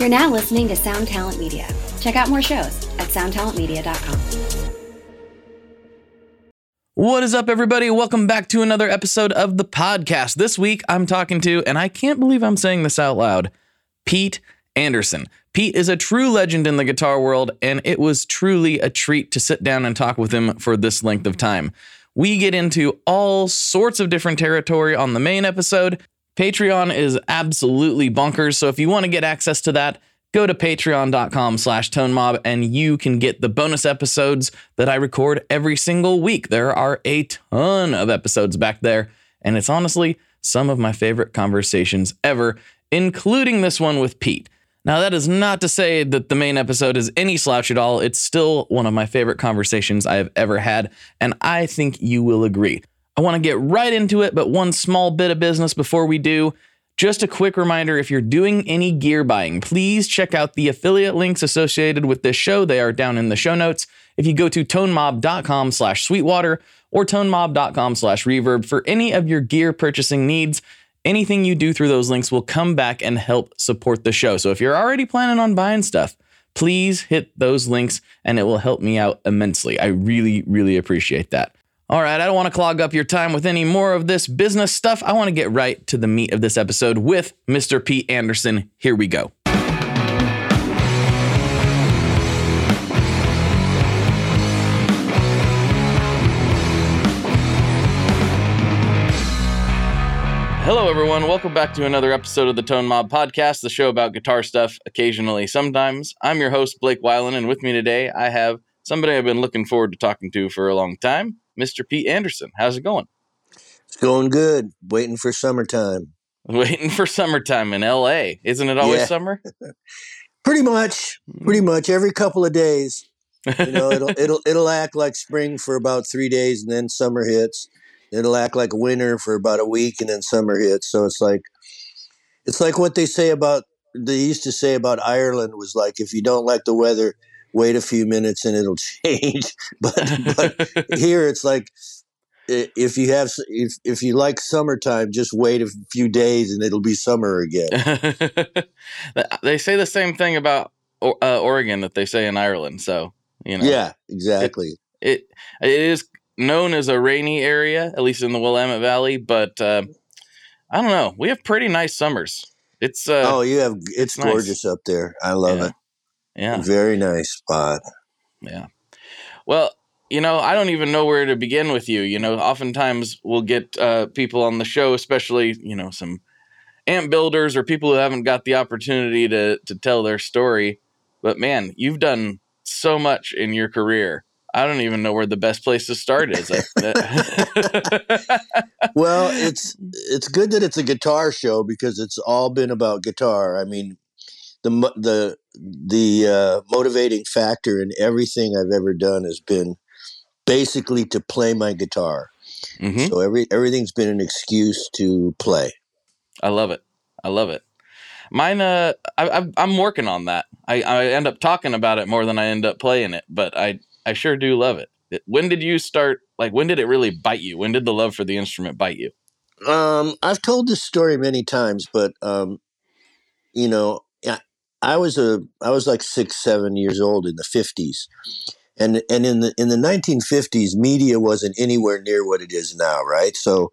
You're now listening to Sound Talent Media. Check out more shows at soundtalentmedia.com. What is up, everybody? Welcome back to another episode of the podcast. This week, I'm talking to, and I can't believe I'm saying this out loud, Pete Anderson. Pete is a true legend in the guitar world, and it was truly a treat to sit down and talk with him for this length of time. We get into all sorts of different territory on the main episode. Patreon is absolutely bonkers, so if you want to get access to that, go to patreon.com slash tonemob and you can get the bonus episodes that I record every single week. There are a ton of episodes back there, and it's honestly some of my favorite conversations ever, including this one with Pete. Now, that is not to say that the main episode is any slouch at all. It's still one of my favorite conversations I have ever had, and I think you will agree. I want to get right into it, but one small bit of business before we do. Just a quick reminder if you're doing any gear buying, please check out the affiliate links associated with this show. They are down in the show notes. If you go to tonemob.com slash sweetwater or tonemob.com slash reverb for any of your gear purchasing needs, anything you do through those links will come back and help support the show. So if you're already planning on buying stuff, please hit those links and it will help me out immensely. I really, really appreciate that. All right, I don't want to clog up your time with any more of this business stuff. I want to get right to the meat of this episode with Mr. Pete Anderson. Here we go. Hello, everyone. Welcome back to another episode of the Tone Mob Podcast, the show about guitar stuff occasionally, sometimes. I'm your host, Blake Weiland, and with me today, I have somebody I've been looking forward to talking to for a long time, Mr. Pete Anderson. How's it going? It's going good. Waiting for summertime. Waiting for summertime in LA. Isn't it always Yeah. summer? Pretty much. Pretty hmm. much every couple of days. You know, it'll it'll it'll act like spring for about three days, and then summer hits. It'll act like winter for about a week, and then summer hits. So it's like it's like what they say about they used to say about Ireland was like if you don't like the weather, wait a few minutes and it'll change. but but here it's like if you have if if you like summertime, just wait a few days and it'll be summer again. they say the same thing about uh, Oregon that they say in Ireland. So, you know, Yeah, exactly. it it is known as a rainy area, at least in the Willamette Valley. But uh, I don't know. We have pretty nice summers. It's uh, oh, you have it's nice. gorgeous up there. I love Yeah. it. Yeah, Very nice spot. yeah. Well, you know, I don't even know where to begin with you. You know, oftentimes we'll get uh, people on the show, especially you know some amp builders or people who haven't got the opportunity to to tell their story. But man, you've done so much in your career. I don't even know where the best place to start is. Well, it's it's good that it's a guitar show because it's all been about guitar. I mean, the the the uh, motivating factor in everything I've ever done has been basically to play my guitar. Mhm. So every everything's been an excuse to play. I love it. I love it. Mine, uh, I, I'm working on that. I, I end up talking about it more than I end up playing it, but I, I sure do love it. It- When did you start? Like, when did it really bite you? When did the love for the instrument bite you? Um, I've told this story many times, but um, you know, I, was a I was like six, seven years old in the fifties, and and in the in the nineteen fifties, media wasn't anywhere near what it is now, right? So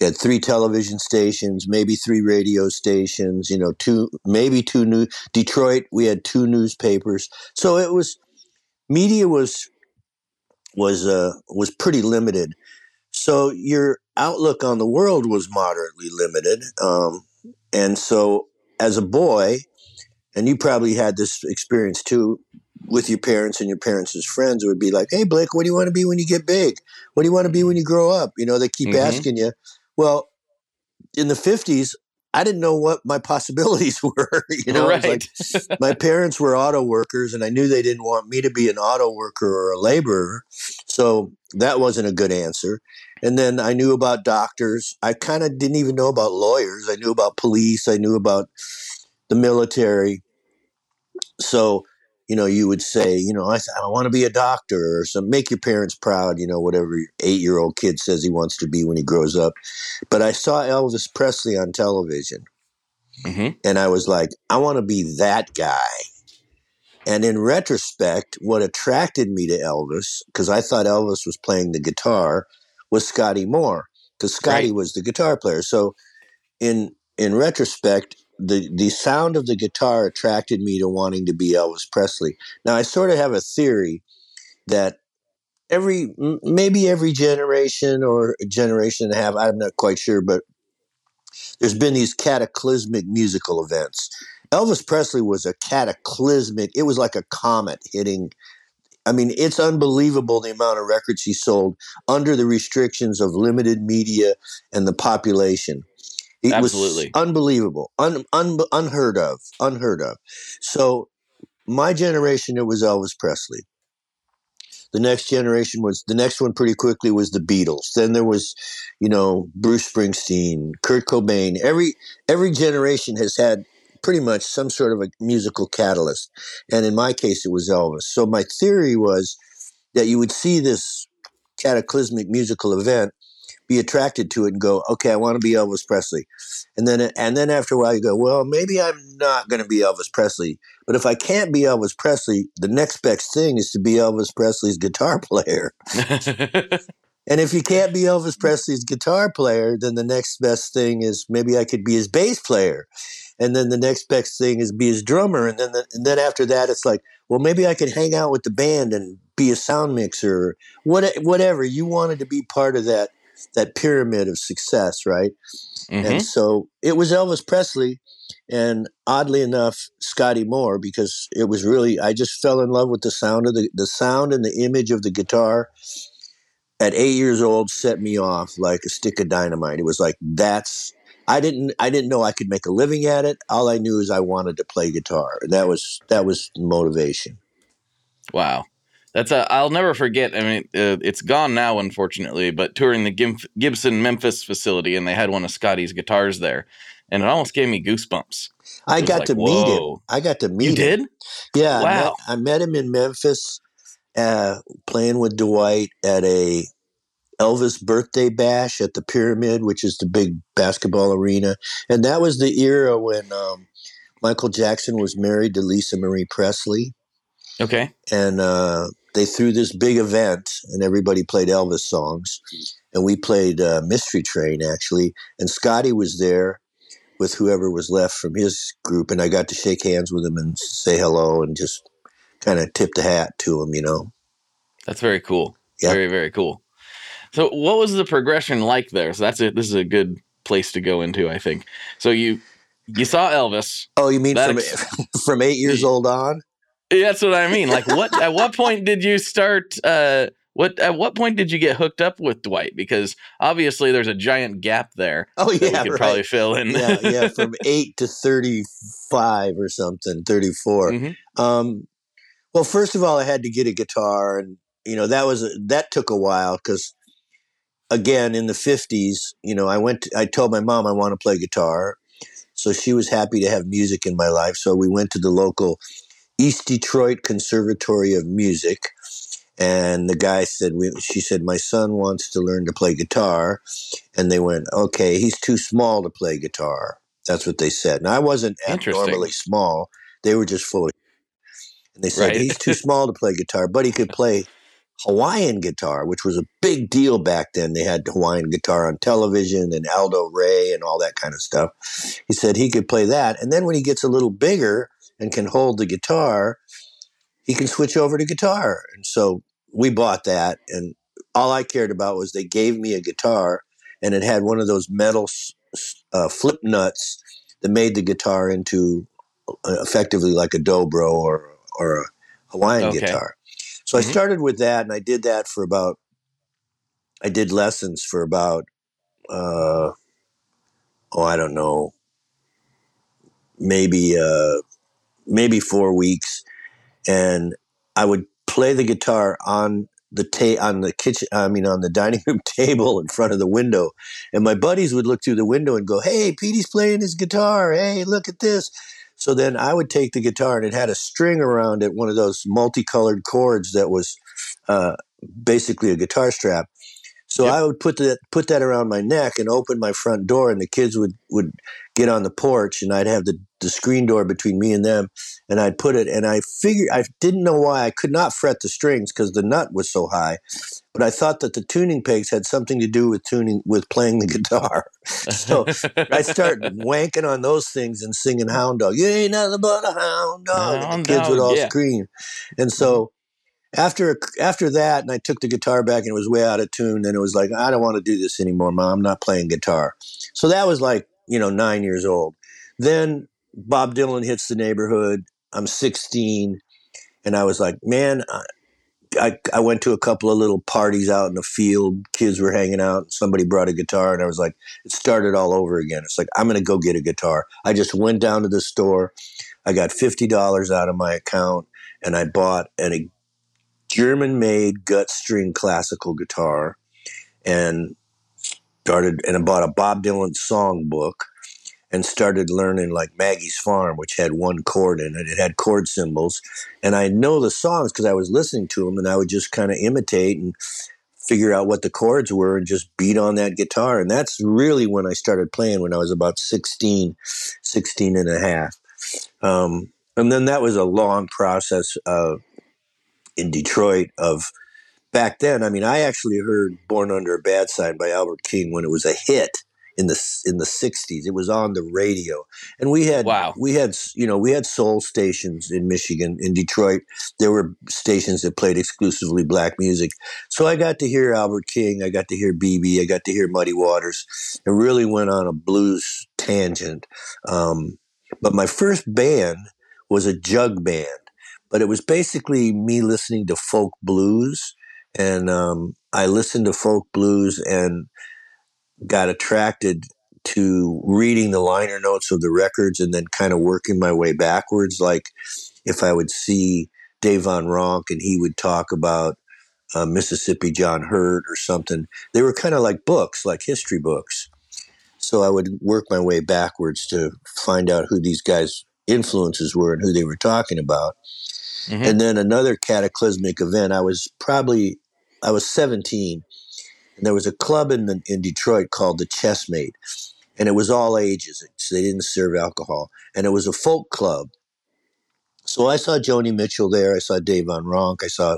you had three television stations, maybe three radio stations, you know, two maybe two new Detroit. We had two newspapers, so it was media was was uh was pretty limited. So your outlook on the world was moderately limited. Um, and so as a boy, and you probably had this experience too with your parents and your parents' friends, it would be like, hey, Blake, what do you want to be when you get big? What do you want to be when you grow up? You know, they keep Mhm. asking you. Well, in the 50s, I didn't know what my possibilities were. You know, right. like, my parents were auto workers and I knew they didn't want me to be an auto worker or a laborer. So that wasn't a good answer. And then I knew about doctors. I kind of didn't even know about lawyers. I knew about police. I knew about the military. So, you know, you would say, you know, I, I want to be a doctor or some, make your parents proud, you know, whatever eight year old kid says he wants to be when he grows up. But I saw Elvis Presley on television Mhm. and I was like, I want to be that guy. And in retrospect, what attracted me to Elvis, because I thought Elvis was playing the guitar, was Scotty Moore, because Scotty Right. was the guitar player. So in in retrospect, the the sound of the guitar attracted me to wanting to be Elvis Presley. Now I sort of have a theory that every maybe every generation or generation and a half, I'm not quite sure, but there's been these cataclysmic musical events. Elvis Presley was a cataclysmic. It was like a comet hitting. I mean, it's unbelievable the amount of records he sold under the restrictions of limited media and the population. It Absolutely. unbelievable, un, un, unheard of, unheard of. So, my generation, it was Elvis Presley. The next generation was the next one pretty quickly was the Beatles. Then there was, you know, Bruce Springsteen, Kurt Cobain. Every every generation has had pretty much some sort of a musical catalyst. And in my case it was Elvis. So my theory was that you would see this cataclysmic musical event, be attracted to it and go, "Okay, I want to be Elvis Presley." And then and then after a while you go, "Well, maybe I'm not going to be Elvis Presley." But if I can't be Elvis Presley, the next best thing is to be Elvis Presley's guitar player. And if you can't be Elvis Presley's guitar player, then the next best thing is maybe I could be his bass player. And then the next best thing is be his drummer. And then the, and then after that, it's like, well, maybe I could hang out with the band and be a sound mixer, what, whatever. You wanted to be part of that that pyramid of success, right? Mhm. And so it was Elvis Presley, and oddly enough, Scotty Moore, because it was really I just fell in love with the sound of the the sound and the image of the guitar. At eight years old, set me off like a stick of dynamite. It was like that's I didn't I didn't know I could make a living at it. All I knew is I wanted to play guitar. That was that was motivation. Wow. That's a, I'll never forget. I mean, uh, it's gone now, unfortunately, but touring the Gibson Memphis facility, and they had one of Scotty's guitars there, and it almost gave me goosebumps. I got like, to meet him. I got to meet him. You him. did? Yeah, I, met, Wow. I met him in Memphis, uh, playing with Dwight at a Elvis birthday bash at the Pyramid, which is the big basketball arena, and that was the era when um, Michael Jackson was married to Lisa Marie Presley, Okay. and uh, they threw this big event, and everybody played Elvis songs, and we played uh, Mystery Train actually, and Scotty was there with whoever was left from his group, and I got to shake hands with him and say hello and just kind of tip the hat to him, you know. That's very cool. Very, very cool. So, what was the progression like there? So, that's it. This is a good place to go into, I think. So, you you saw Elvis. Oh, you mean from ex- from eight years old on? That's what I mean. Like, what? at what point did you start? Uh, what? At what point did you get hooked up with Dwight? Because obviously, there's a giant gap there Oh yeah, we could right. probably fill in. yeah, yeah, from eight to thirty-five or something, thirty-four. Mhm. Um, well, first of all, I had to get a guitar, and you know that was a, that took a while because, again, in the fifties, you know, I went. To, I told my mom I want to play guitar, so she was happy to have music in my life. So we went to the local East Detroit Conservatory of Music, and the guy said, we, "She said my son wants to learn to play guitar," and they went, "Okay, he's too small to play guitar." That's what they said. Now I wasn't abnormally small; they were just full of. And they said Right. he's too small to play guitar, but he could play Hawaiian guitar, which was a big deal back then. They had Hawaiian guitar on television and Alvino Rey and all that kind of stuff. He said he could play that, and then when he gets a little bigger and can hold the guitar, he can switch over to guitar. And so we bought that, and all I cared about was they gave me a guitar, and it had one of those metal uh, flip nuts that made the guitar into uh, effectively like a dobro or or a Hawaiian Okay. guitar. So I Mhm. started with that, and I did that for about. I did lessons for about, uh, oh, I don't know, maybe uh, maybe four weeks, and I would play the guitar on the ta- on the kitchen. I mean, on the dining room table in front of the window, and my buddies would look through the window and go, "Hey, Petey's playing his guitar. Hey, look at this." So then I would take the guitar and it had a string around it, one of those multicolored cords that was uh, basically a guitar strap. So Yep. I would put that put that around my neck and open my front door, and the kids would would get on the porch, and I'd have the the screen door between me and them, and I'd put it, and I figured I didn't know why I could not fret the strings because the nut was so high, but I thought that the tuning pegs had something to do with tuning with playing the guitar. so I start wanking on those things and singing hound dog. You ain't nothing but a hound dog. and the kids would all yeah. scream. And so after after that, and I took the guitar back and it was way out of tune, then it was like, I don't want to do this anymore, mom. I'm not playing guitar. So that was like, you know, nine years old. Then Bob Dylan hits the neighborhood. I'm 16. And I was like, man, I, I, I went to a couple of little parties out in the field. Kids were hanging out. Somebody brought a guitar, and I was like, it started all over again. It's like, I'm going to go get a guitar. I just went down to the store. I got $50 out of my account, and I bought an, German made gut string classical guitar and started, and I bought a Bob Dylan song book and started learning like Maggie's Farm, which had one chord in it. It had chord symbols. And I know the songs because I was listening to them and I would just kind of imitate and figure out what the chords were and just beat on that guitar. And that's really when I started playing when I was about 16, 16 and a half. Um, and then that was a long process uh, in Detroit of back then. I mean, I actually heard "Born Under a Bad Sign" by Albert King when it was a hit in the in the '60s. It was on the radio, and we had Wow. we had you know we had soul stations in Michigan, in Detroit. There were stations that played exclusively black music. So I got to hear Albert King. I got to hear BB. I got to hear Muddy Waters. It really went on a blues tangent. Um, but my first band was a jug band, but it was basically me listening to folk blues. And um, I listened to folk blues and got attracted to reading the liner notes of the records and then kind of working my way backwards. Like if I would see Dave Van Ronk and he would talk about uh, Mississippi John Hurt or something, they were kind of like books, like history books. So I would work my way backwards to find out who these guys' influences were and who they were talking about. Mhm. And then another cataclysmic event. I was probably I was 17, and there was a club in the, in Detroit called the Chessmate, and it was all ages. So they didn't serve alcohol, and it was a folk club. So I saw Joni Mitchell there. I saw Dave Van Ronk. I saw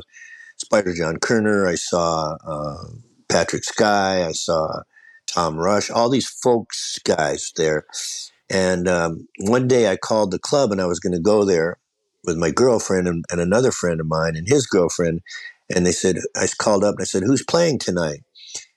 Spider John Koerner. I saw uh, Patrick Sky. I saw Tom Rush. All these folks guys there. And um, one day I called the club, and I was going to go there with my girlfriend and, and another friend of mine and his girlfriend. And they said, I called up and I said, Who's playing tonight?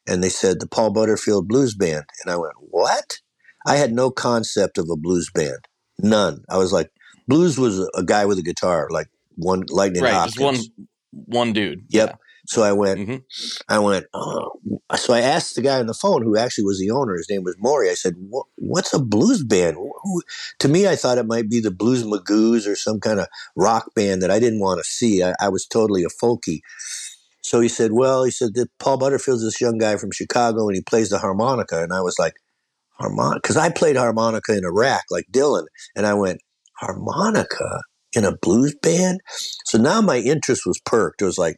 And they said, The Paul Butterfield Blues Band. And I went, What? I had no concept of a blues band. None. I was like, Blues was a, guy with a guitar, like one Lightning right, Hopkins. just one one dude. Yep. So I went, Mhm. I went, oh. So I asked the guy on the phone who actually was the owner, his name was Maury. I said, What's a blues band? Who, to me, I thought it might be the Blues Magoos or some kind of rock band that I didn't want to see. I, I was totally a folky. So he said, Well, he said that Paul Butterfield's this young guy from Chicago and he plays the harmonica. And I was like, Harmonica? Because I played harmonica in a rack like Dylan. And I went, Harmonica in a blues band? So now my interest was perked. It was like,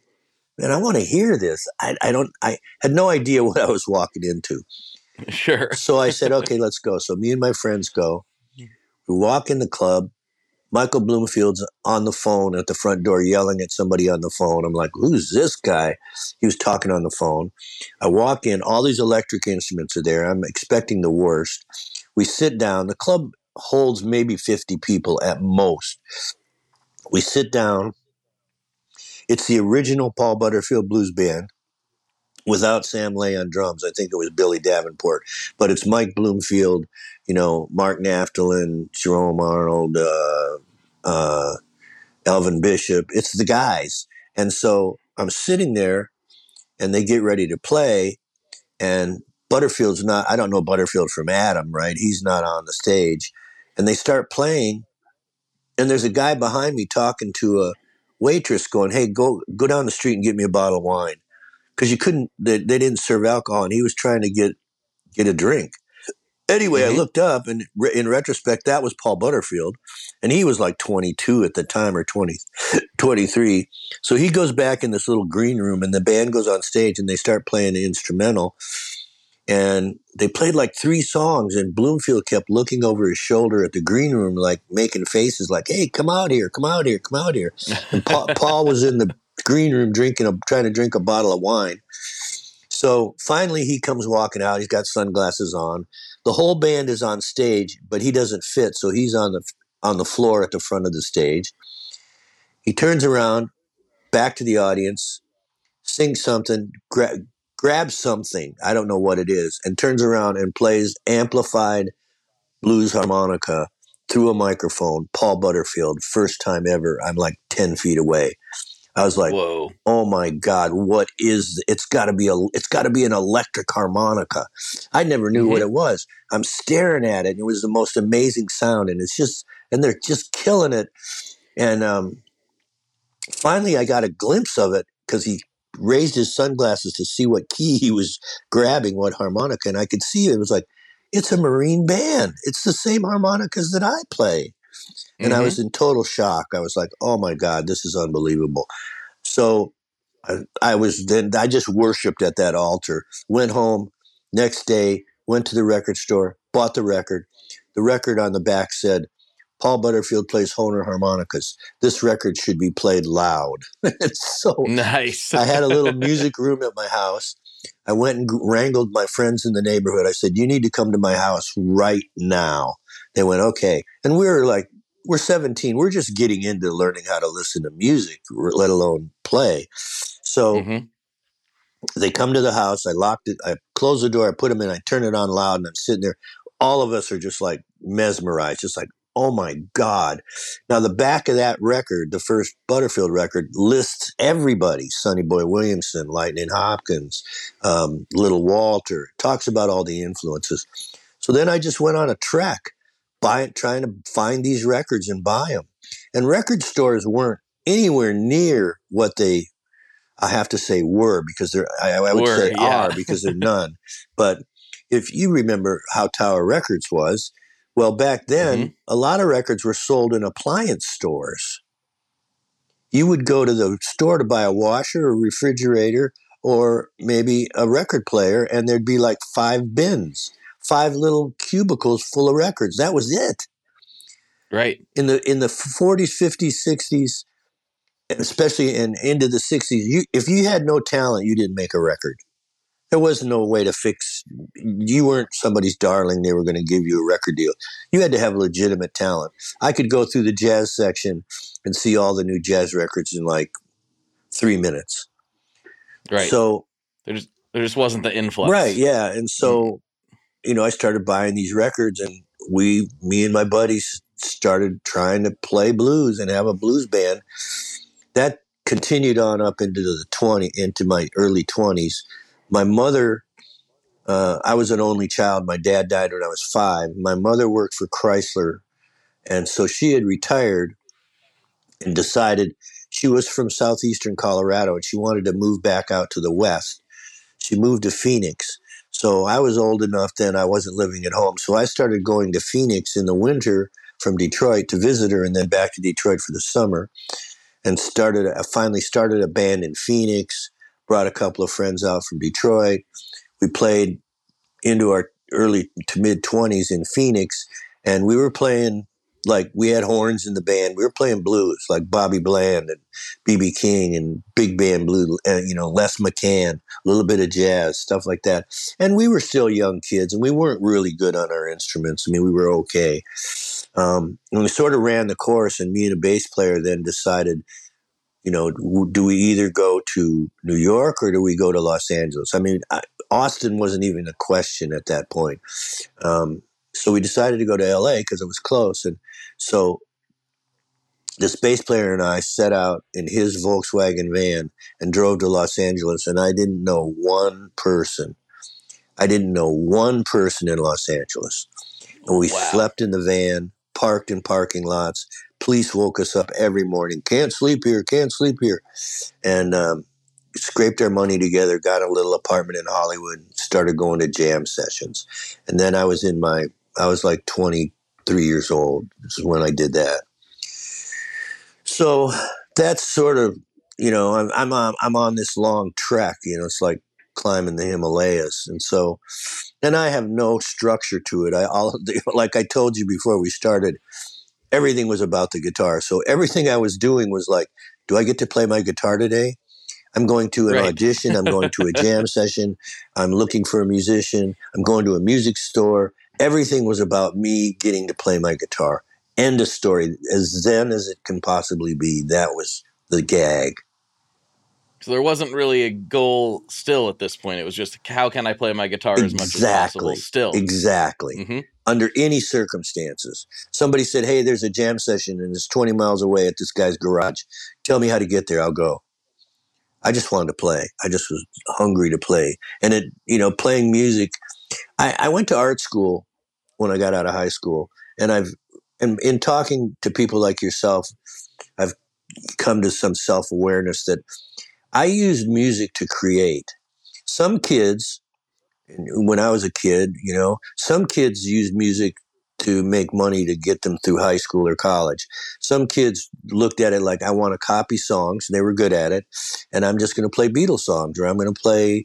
man, I want to hear this. I, I don't, I had no idea what I was walking into. Sure. So I said, okay, let's go. So me and my friends go. We walk in the club. Michael Bloomfield's on the phone at the front door yelling at somebody on the phone. I'm like, who's this guy? He was talking on the phone. I walk in, all these electric instruments are there. I'm expecting the worst. We sit down. The club holds maybe 50 people at most. We sit down. It's the original Paul Butterfield Blues Band without Sam Lay on drums. I think it was Billy Davenport, but it's Mike Bloomfield, you know, Mark Naftalin, Jerome Arnold, uh, uh, Elvin Bishop. It's the guys. And so I'm sitting there and they get ready to play and Butterfield's not, I don't know Butterfield from Adam, right? He's not on the stage. And they start playing and there's a guy behind me talking to a waitress going, Hey, go, go down the street and get me a bottle of wine because you couldn't they, they didn't serve alcohol and he was trying to get get a drink Anyway, I Mhm. looked up, and re- in retrospect, that was Paul Butterfield, and he was like 22 at the time, or 20, 23. So he goes back in this little green room, and the band goes on stage, and they start playing the instrumental. And they played like three songs, and Bloomfield kept looking over his shoulder at the green room, like making faces, like "Hey, come out here, come out here, come out here." And Paul, Paul was in the green room drinking, a, trying to drink a bottle of wine. So finally, he comes walking out. He's got sunglasses on. The whole band is on stage, but he doesn't fit, so he's on the on the floor at the front of the stage. He turns around, back to the audience, sings something, gra- grabs something, I don't know what it is, and turns around and plays amplified blues harmonica through a microphone. Paul Butterfield, first time ever. I'm like 10 feet away. I was like, Whoa. oh my god what is it's got to be a it's got to be an electric harmonica i never knew what it was i'm staring at it and it was the most amazing sound and it's just and they're just killing it and um finally i got a glimpse of it because he raised his sunglasses to see what key he was grabbing what harmonica and i could see it, was like it's a marine band it's the same harmonicas that i play and I Mhm. was in total shock. I was like, "Oh my god, this is unbelievable!" So I, I was then I just worshipped at that altar. Went home next day, went to the record store, bought the record. The record on the back said, "Paul Butterfield plays Hohner harmonicas. This record should be played loud." it's so nice. I had a little music room at my house. I went and wrangled my friends in the neighborhood. I said, "You need to come to my house right now." They went, "Okay." And we were like, we're 17. We're just getting into learning how to listen to music, let alone play. So Mhm. they come to the house. I locked it. I close the door. I put them in. I turn it on loud, and I'm sitting there. All of us are just like mesmerized, just like, oh my god! Now the back of that record, the first Butterfield record, lists everybody: Sonny Boy Williamson, Lightning Hopkins, um, Little Walter. Talks about all the influences. So then I just went on a trek, buy trying to find these records and buy them. And record stores weren't anywhere near what they I have to say were because they're I, I would Were, say yeah. are because they're none. but if you remember how Tower Records was, well back then Mm-hmm. a lot of records were sold in appliance stores. You would go to the store to buy a washer, a refrigerator, or maybe a record player, and there'd be like five bins, five little cubicles full of records. That was it Right. in the in the 40s 50s 60s especially in into the 60s you if you had no talent you didn't make a record there was no way to fix you weren't somebody's darling they were going to give you a record deal you had to have legitimate talent i could go through the jazz section and see all the new jazz records in like three minutes Right. so there just there just wasn't the influx. Right, yeah. And so, mm. you know, I started buying these records and we me and my buddies started trying to play blues and have a blues band. That continued on up into the 20 into my early 20s. My mother uh, I was an only child. My dad died when I was 5. My mother worked for Chrysler and so she had retired and decided she was from southeastern Colorado and she wanted to move back out to the west. She moved to Phoenix. So I was old enough then I wasn't living at home. So I started going to Phoenix in the winter from Detroit to visit her and then back to Detroit for the summer and started I finally started a band in Phoenix, brought a couple of friends out from Detroit. We played into our early to mid 20s in Phoenix and we were playing like we had horns in the band. We were playing blues like Bobby Bland and BB King and big band blue, uh, you know, Les McCann, a little bit of jazz, stuff like that. And we were still young kids and we weren't really good on our instruments. I mean, we were okay. Um, and we sort of ran the course, and me and a bass player then decided, you know, do we either go to New York or do we go to Los Angeles? I mean, I, Austin wasn't even a question at that point. Um, so we decided to go to LA because it was close. And so this bass player and I set out in his Volkswagen van and drove to Los Angeles. And I didn't know one person. I didn't know one person in Los Angeles. And we Wow. slept in the van, parked in parking lots. Police woke us up every morning. Can't sleep here. Can't sleep here. And um, scraped our money together, got a little apartment in Hollywood, started going to jam sessions. And then I was in my, I was like 23 years old. This is when I did that. So that's sort of, you know, I'm, I'm on, I'm on this long trek, you know, it's like climbing the Himalayas. And so, and I have no structure to it. I all, like I told you before we started, everything was about the guitar. So everything I was doing was like, do I get to play my guitar today? I'm going to an right. audition. I'm going to a jam session. I'm looking for a musician. I'm going to a music store. Everything was about me getting to play my guitar. End of story. As zen as it can possibly be, that was the gag. So there wasn't really a goal still at this point. It was just how can I play my guitar as much as possible still. Exactly. Mm-hmm. Under any circumstances. Somebody said, Hey, there's a jam session and it's 20 miles away at this guy's garage. Tell me how to get there. I'll go. I just wanted to play. I just was hungry to play. And it, you know, playing music. I, I went to art school when I got out of high school, and I've, and in talking to people like yourself, I've come to some self awareness that I used music to create. Some kids, when I was a kid, you know, some kids used music to make money to get them through high school or college. Some kids looked at it like, I want to copy songs, and they were good at it, and I'm just going to play Beatles songs, or I'm going to play,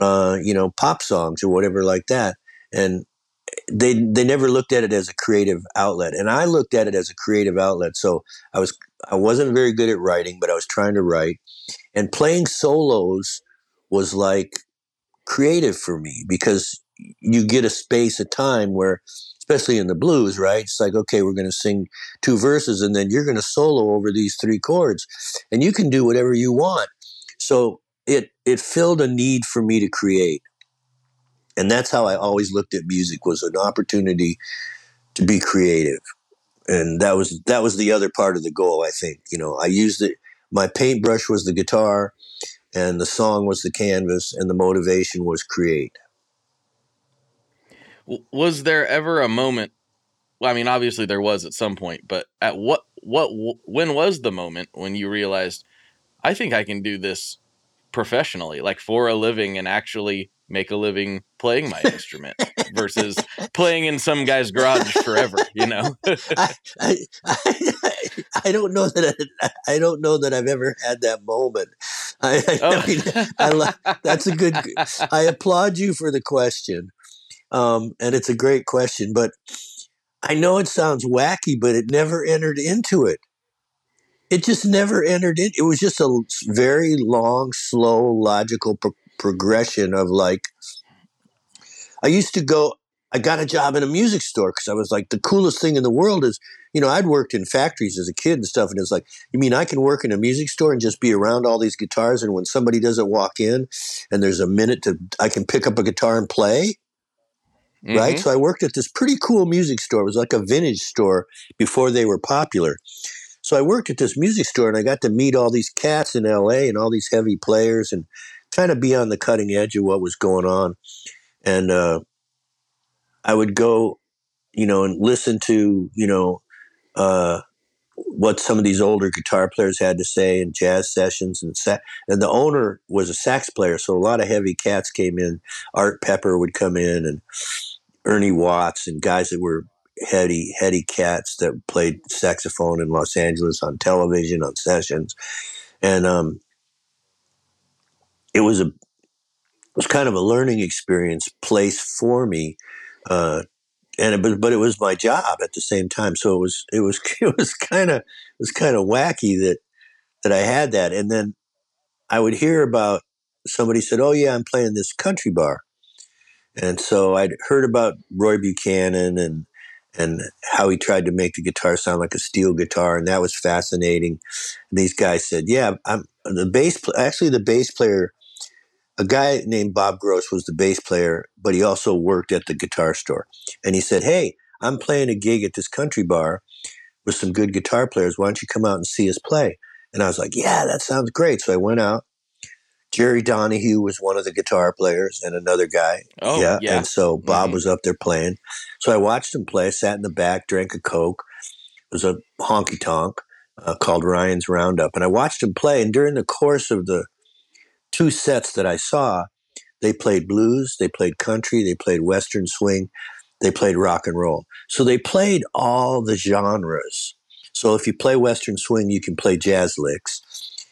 uh, you know, pop songs or whatever like that. And they they never looked at it as a creative outlet, and I looked at it as a creative outlet. So I was I wasn't very good at writing, but I was trying to write, and playing solos was like creative for me because you get a space, a time where especially in the blues, right? It's like, okay, we're going to sing two verses and then you're going to solo over these three chords and you can do whatever you want. So it, it filled a need for me to create. And that's how I always looked at music was an opportunity to be creative. And that was, that was the other part of the goal, I think. You know, I used it, my paintbrush was the guitar and the song was the canvas and the motivation was create. Was there ever a moment well, I mean, obviously there was at some point, but at what what when was the moment when you realized I think I can do this professionally, like for a living, and actually make a living playing my instrument versus playing in some guy's garage forever? You know, I, I, I, I, don't know that I, I, don't know that I've ever had that moment. I, I, oh. mean, I, that's a good. I applaud you for the question. Um, and it's a great question, but I know it sounds wacky, but it never entered into it. It just never entered in. It was just a very long, slow, logical pro- progression of like, I used to go, I got a job in a music store because I was like, the coolest thing in the world is, you know, I'd worked in factories as a kid and stuff. And it's like, you mean I can work in a music store and just be around all these guitars? And when somebody doesn't walk in and there's a minute to, I can pick up a guitar and play? mm-hmm. right? So I worked at this pretty cool music store. It was like a vintage store before they were popular. So I worked at this music store and I got to meet all these cats in LA and all these heavy players and kind of be on the cutting edge of what was going on. And uh, I would go, you know, and listen to, you know, uh, what some of these older guitar players had to say in jazz sessions and sa- and the owner was a sax player so a lot of heavy cats came in art pepper would come in and Ernie Watts and guys that were heady, heady cats that played saxophone in Los Angeles on television, on sessions. And um, it was a was kind of a learning experience place for me. Uh, and it, but, but it was my job at the same time. So it was, it was, it was kind of, was kind of wacky that, that I had that. And then I would hear about somebody said, Oh yeah, I'm playing this country bar. And so I'd heard about Roy Buchanan and and how he tried to make the guitar sound like a steel guitar, and that was fascinating. And these guys said, "Yeah, I'm the bass. Actually, the bass player, a guy named Bob Gross, was the bass player, but he also worked at the guitar store. And he said, "Hey, I'm playing a gig at this country bar with some good guitar players. Why don't you come out and see us play?" And I was like, "Yeah, that sounds great." So I went out Jerry Donahue was one of the guitar players and another guy. Oh, yeah. yeah. And so Bob mm-hmm. was up there playing. So I watched him play, sat in the back, drank a Coke. It was a honky tonk uh, called Ryan's Roundup. And I watched him play. And during the course of the, two sets that I saw, they played blues, they played country, they played western swing, they played rock and roll. So they played all the genres. So if you play western swing, you can play jazz licks.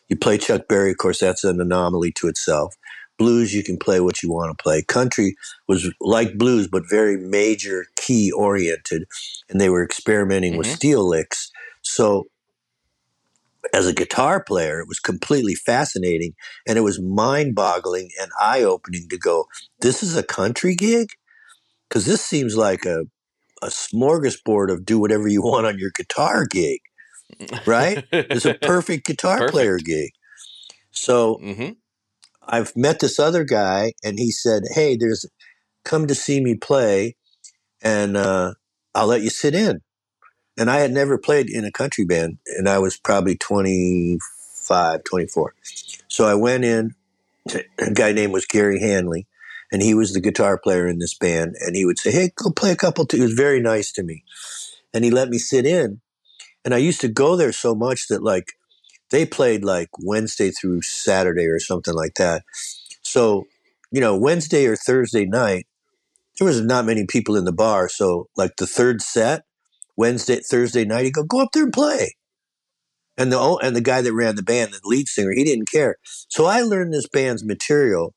You play Chuck Berry, of course, that's an anomaly to itself. Blues, you can play what you want to play. Country was like blues, but very major key oriented, and they were experimenting mm-hmm. with steel licks. So as a guitar player, it was completely fascinating and it was mind boggling and eye opening to go, this is a country gig? Because this seems like a, a smorgasbord of do whatever you want on your guitar gig, right? it's a perfect guitar perfect. player gig. So mm-hmm. I've met this other guy and he said, hey, there's come to see me play and uh, I'll let you sit in and I had never played in a country band, and I was probably 25, 24. So I went in. A guy named was Gary Hanley, and he was the guitar player in this band. And he would say, "Hey, go play a couple." T-. He was very nice to me, and he let me sit in. And I used to go there so much that like they played like Wednesday through Saturday or something like that. So you know, Wednesday or Thursday night, there was not many people in the bar. So like the third set, Wednesday, Thursday night, he'd go, go up there and play. And the and the guy that ran the band, the lead singer, he didn't care. So I learned this band's material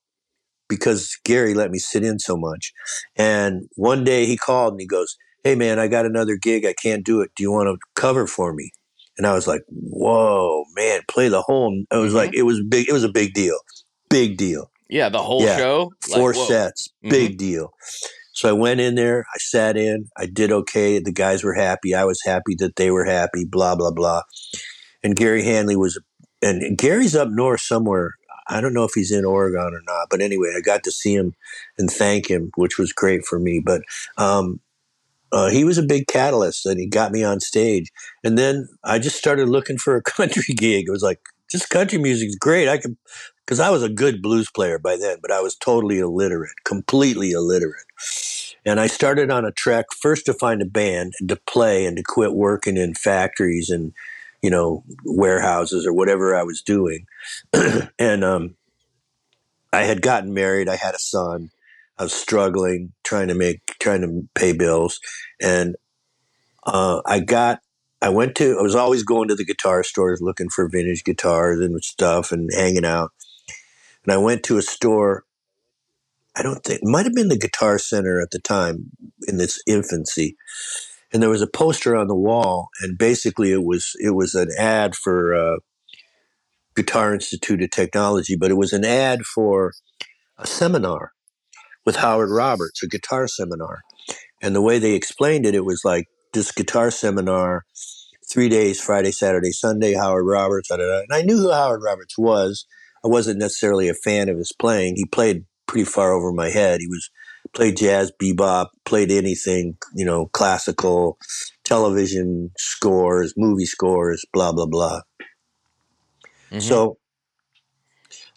because Gary let me sit in so much. And one day he called and he goes, "Hey man, I got another gig. I can't do it. Do you want to cover for me?" And I was like, "Whoa, man, play the whole." It was mm-hmm. like it was big. It was a big deal, big deal. Yeah, the whole yeah. show, four like, sets, mm-hmm. big deal. So I went in there, I sat in, I did okay. The guys were happy. I was happy that they were happy, blah, blah, blah. And Gary Hanley was, and Gary's up north somewhere. I don't know if he's in Oregon or not, but anyway, I got to see him and thank him, which was great for me. But um, uh, he was a big catalyst and he got me on stage. And then I just started looking for a country gig. It was like, just country music is great. I could, because I was a good blues player by then, but I was totally illiterate, completely illiterate. And I started on a trek first to find a band and to play and to quit working in factories and, you know, warehouses or whatever I was doing. and um, I had gotten married. I had a son. I was struggling, trying to make, trying to pay bills. And uh, I got, I went to, I was always going to the guitar stores looking for vintage guitars and stuff and hanging out. And I went to a store I don't think it might have been the Guitar Center at the time in its infancy, and there was a poster on the wall, and basically it was it was an ad for uh, Guitar Institute of Technology, but it was an ad for a seminar with Howard Roberts, a guitar seminar, and the way they explained it, it was like this guitar seminar, three days, Friday, Saturday, Sunday, Howard Roberts, da, da, da. and I knew who Howard Roberts was. I wasn't necessarily a fan of his playing. He played pretty far over my head. He was played jazz, bebop, played anything, you know, classical, television scores, movie scores, blah blah blah. Mm-hmm. So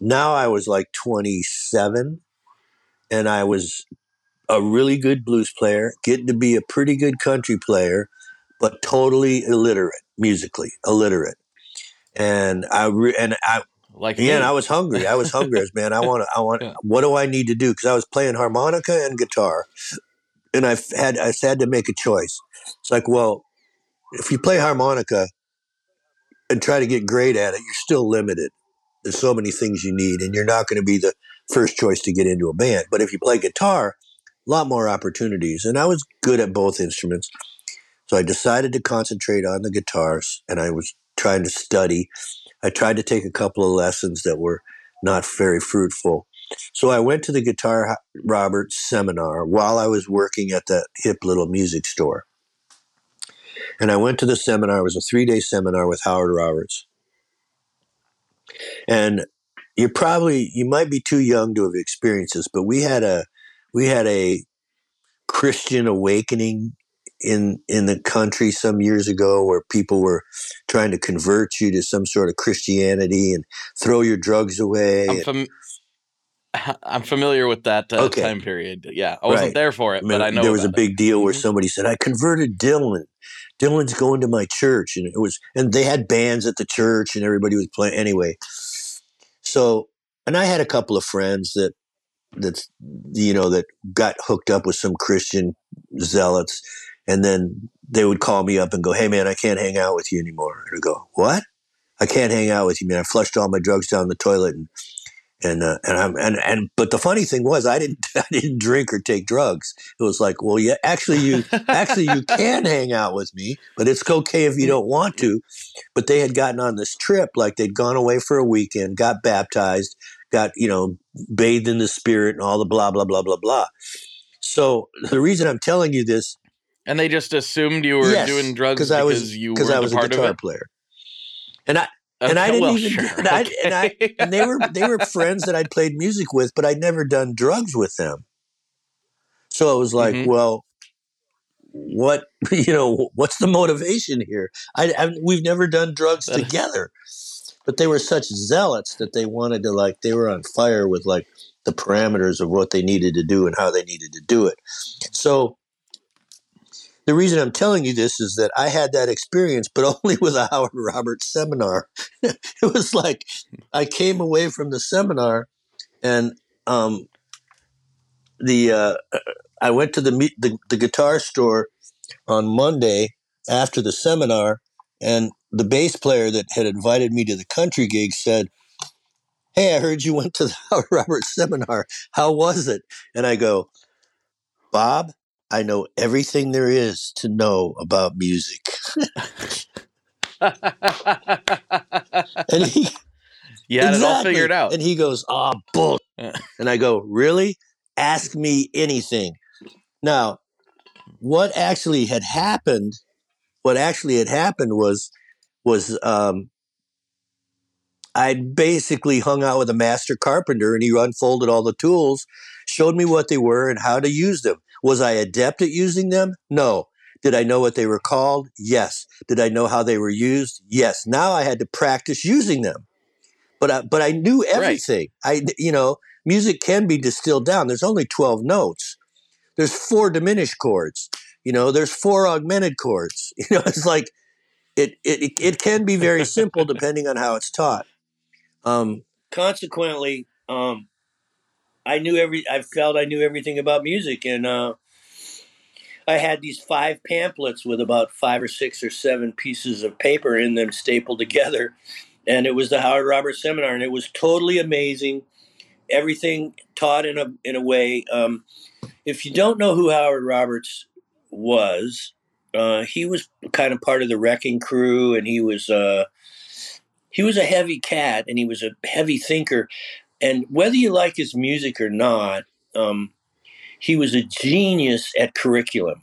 now I was like 27 and I was a really good blues player, getting to be a pretty good country player, but totally illiterate musically, illiterate. And I re- and I like yeah, and I was hungry. I was hungry as man. I want to. I want. Yeah. What do I need to do? Because I was playing harmonica and guitar, and I had I had to make a choice. It's like, well, if you play harmonica and try to get great at it, you're still limited. There's so many things you need, and you're not going to be the first choice to get into a band. But if you play guitar, a lot more opportunities. And I was good at both instruments, so I decided to concentrate on the guitars, and I was trying to study I tried to take a couple of lessons that were not very fruitful. So I went to the Guitar Roberts seminar while I was working at that hip little music store. And I went to the seminar. It was a three day seminar with Howard Roberts. And you probably you might be too young to have experienced this, but we had a we had a Christian awakening in in the country some years ago where people were trying to convert you to some sort of Christianity and throw your drugs away. I'm, fam- I'm familiar with that uh, okay. time period. Yeah, I wasn't right. there for it, but I know there was a big it. deal where mm-hmm. somebody said, "I converted Dylan." Dylan's going to my church, and it was, and they had bands at the church, and everybody was playing anyway. So and I had a couple of friends that that's you know that got hooked up with some Christian zealots, and then they would call me up and go, "Hey man, I can't hang out with you anymore." And I go, "What? I can't hang out with you, man. I flushed all my drugs down the toilet and and uh, and I'm and and but the funny thing was I didn't I didn't drink or take drugs. It was like, well, yeah, actually you actually you can hang out with me, but it's okay if you don't want to. But they had gotten on this trip, like they'd gone away for a weekend, got baptized, got you know bathed in the spirit, and all the blah blah blah blah blah. So the reason I'm telling you this, and they just assumed you were yes, doing drugs because I was you because I was a guitar player, and I Okay, and I didn't well, even sure, and, I, and I and they were they were friends that I'd played music with, but I'd never done drugs with them. So I was like, Mhm. well, what you know, what's the motivation here? I, I we've never done drugs together, but they were such zealots that they wanted to like they were on fire with like the parameters of what they needed to do and how they needed to do it. So the reason I'm telling you this is that I had that experience, but only with a Howard Roberts seminar. it was like I came away from the seminar, and um, the uh, I went to the, the the guitar store on Monday after the seminar, and the bass player that had invited me to the country gig said, "Hey, I heard you went to the Howard Roberts seminar. How was it?" And I go, "Bob." I know everything there is to know about music. And he you had it all figured out. And he goes, "Ah, bull." And I go, "Really? Ask me anything." Now, what actually had happened? What actually had happened was was um, I basically hung out with a master carpenter, and he unfolded all the tools, showed me what they were and how to use them. Was I adept at using them? No. Did I know what they were called? Yes. Did I know how they were used? Yes. Now I had to practice using them but I, but I knew everything. I you know music can be distilled down. There's only twelve notes. There's four diminished chords. You know, there's four augmented chords. You know, it's like it it it can be very simple depending on how it's taught. Um, consequently, um, I knew every. I felt I knew everything about music, and uh, I had these five pamphlets with about five or six or seven pieces of paper in them stapled together and it was the Howard Roberts seminar, and it was totally amazing. Everything taught in a in a way. Um, if you don't know who Howard Roberts was, uh, he was kind of part of the Wrecking Crew, and he was uh, he was a heavy cat, and he was a heavy thinker. And whether you like his music or not, um, he was a genius at curriculum.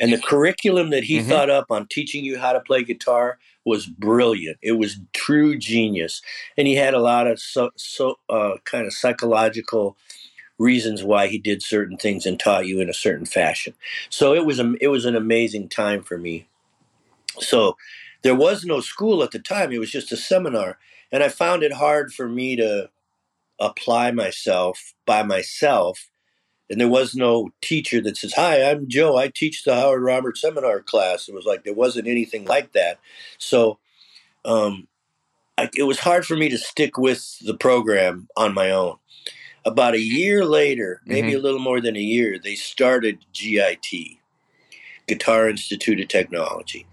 And the curriculum that he Mhm. thought up on teaching you how to play guitar was brilliant. It was true genius, and he had a lot of so, so uh, kind of psychological reasons why he did certain things and taught you in a certain fashion. So it was a, it was an amazing time for me. So there was no school at the time; it was just a seminar, and I found it hard for me to apply myself by myself. And there was no teacher that says, "Hi, I'm Joe. I teach the Howard Roberts seminar class." It was like there wasn't anything like that. So um, I, it was hard for me to stick with the program on my own. About a year later, maybe a little more than a year, they started GIT, Guitar Institute of Technology.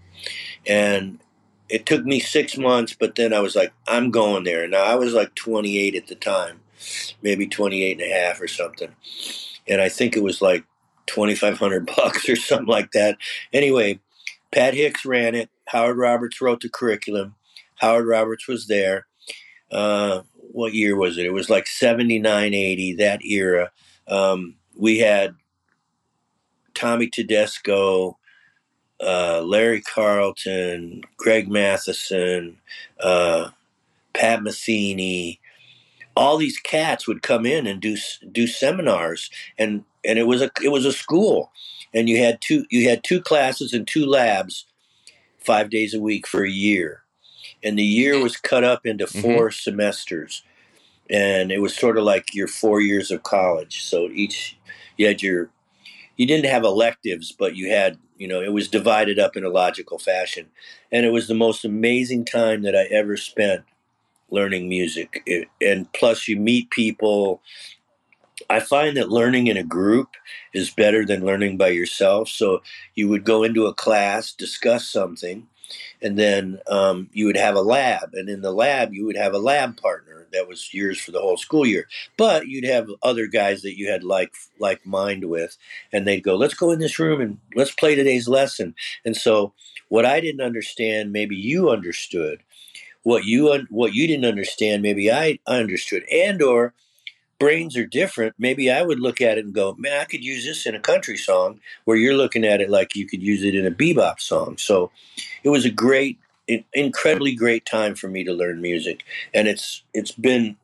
And it took me six months, but then I was like, I'm going there. Now, I was like 28 at the time, maybe 28 and a half or something. And I think it was like 2,500 bucks or something like that. Anyway, Pat Hicks ran it. Howard Roberts wrote the curriculum. Howard Roberts was there. Uh, what year was it? It was like 79, 80, that era. Um, we had Tommy Tedesco, uh, Larry Carlton, Greg Matheson, uh, Pat Metheny. All these cats would come in and do do seminars, and and it was a it was a school, and you had two you had two classes and two labs, five days a week for a year, and the year was cut up into 4 semesters, and it was sort of like your four years of college. So each you had your you didn't have electives, but you had you know it was divided up in a logical fashion, and it was the most amazing time that I ever spent learning music. It, and plus, you meet people. I find that learning in a group is better than learning by yourself. So you would go into a class, discuss something, and then um, you would have a lab. And in the lab, you would have a lab partner that was yours for the whole school year. But you'd have other guys that you had like like mind with, and they'd go, "Let's go in this room and let's play today's lesson." And so, what I didn't understand, maybe you understood. What you what you didn't understand, maybe I understood, and or brains are different. Maybe I would look at it and go, "Man, I could use this in a country song," where you're looking at it like you could use it in a bebop song. So, it was a great incredibly great time for me to learn music, and it's it's been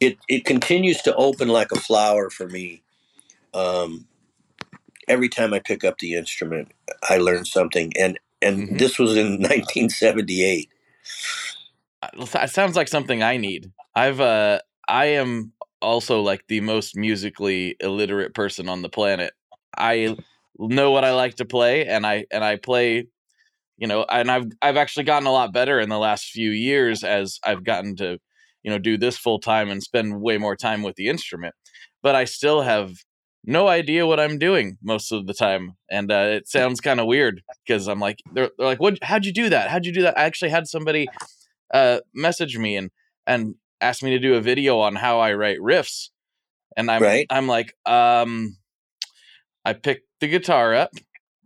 it it continues to open like a flower for me. Um, every time I pick up the instrument, I learn something, and and mm-hmm. this was in 1978. It sounds like something I need. I've uh I am also like the most musically illiterate person on the planet. I know what I like to play and I and I play you know, and I've I've actually gotten a lot better in the last few years as I've gotten to, you know, do this full time and spend way more time with the instrument. But I still have no idea what I'm doing most of the time, and uh, it sounds kind of weird because I'm like, they're, they're like, "What? How'd you do that? How'd you do that?" I actually had somebody uh, message me and and ask me to do a video on how I write riffs, and I'm right. I'm like, um, I picked the guitar up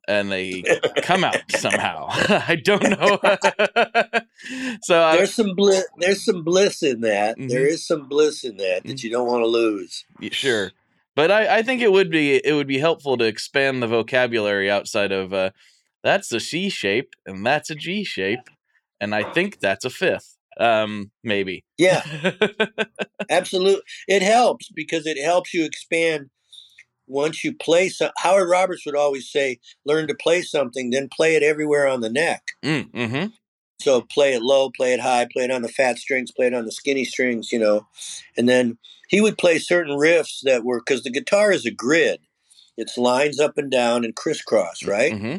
and they come out somehow. I don't know. so I, there's some bliss. There's some bliss in that. Mm-hmm. There is some bliss in that that mm-hmm. you don't want to lose. Sure, but I, I think it would be it would be helpful to expand the vocabulary outside of uh, that's a C shape and that's a G shape, and I think that's a fifth. Um, maybe. Yeah, absolutely. It helps because it helps you expand once you play so Howard Roberts would always say, learn to play something, then play it everywhere on the neck. Mm, mm-hmm. So play it low, play it high, play it on the fat strings, play it on the skinny strings, you know. And then he would play certain riffs that were because the guitar is a grid. It's lines up and down and crisscross, mm, right? Mm-hmm.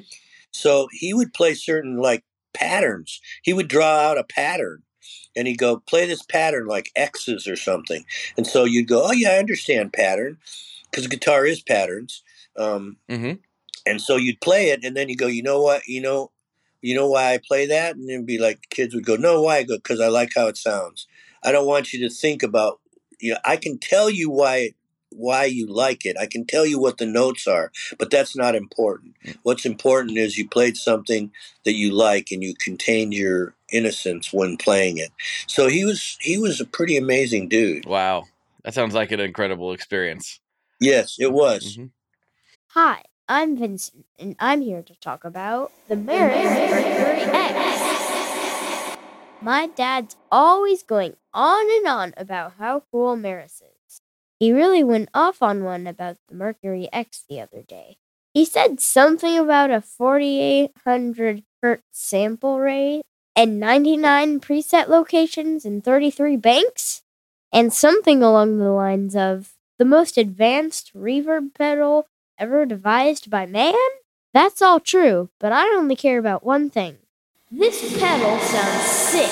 So he would play certain like patterns. He would draw out a pattern and he'd go, play this pattern like X's or something. And so you'd go, oh, yeah, I understand pattern because guitar is patterns. Um, mm-hmm. And so you'd play it, and then you go, you know what, you know, you know why I play that, and then be like, kids would go, no, why? I go, because I like how it sounds. I don't want you to think about, you know, I can tell you why why you like it. I can tell you what the notes are, but that's not important. Mm. What's important is you played something that you like and you contained your innocence when playing it. So he was he was a pretty amazing dude. Wow. That sounds like an incredible experience. Yes, it was. Mm-hmm. Hi, I'm Vincent, and I'm here to talk about the Meris Mercury X. My dad's always going on and on about how cool Meris is. He really went off on one about the Mercury X the other day. He said something about a 4800 hertz sample rate and 99 preset locations in 33 banks, and something along the lines of the most advanced reverb pedal ever devised by man? That's all true, but I only care about one thing. This pedal sounds sick.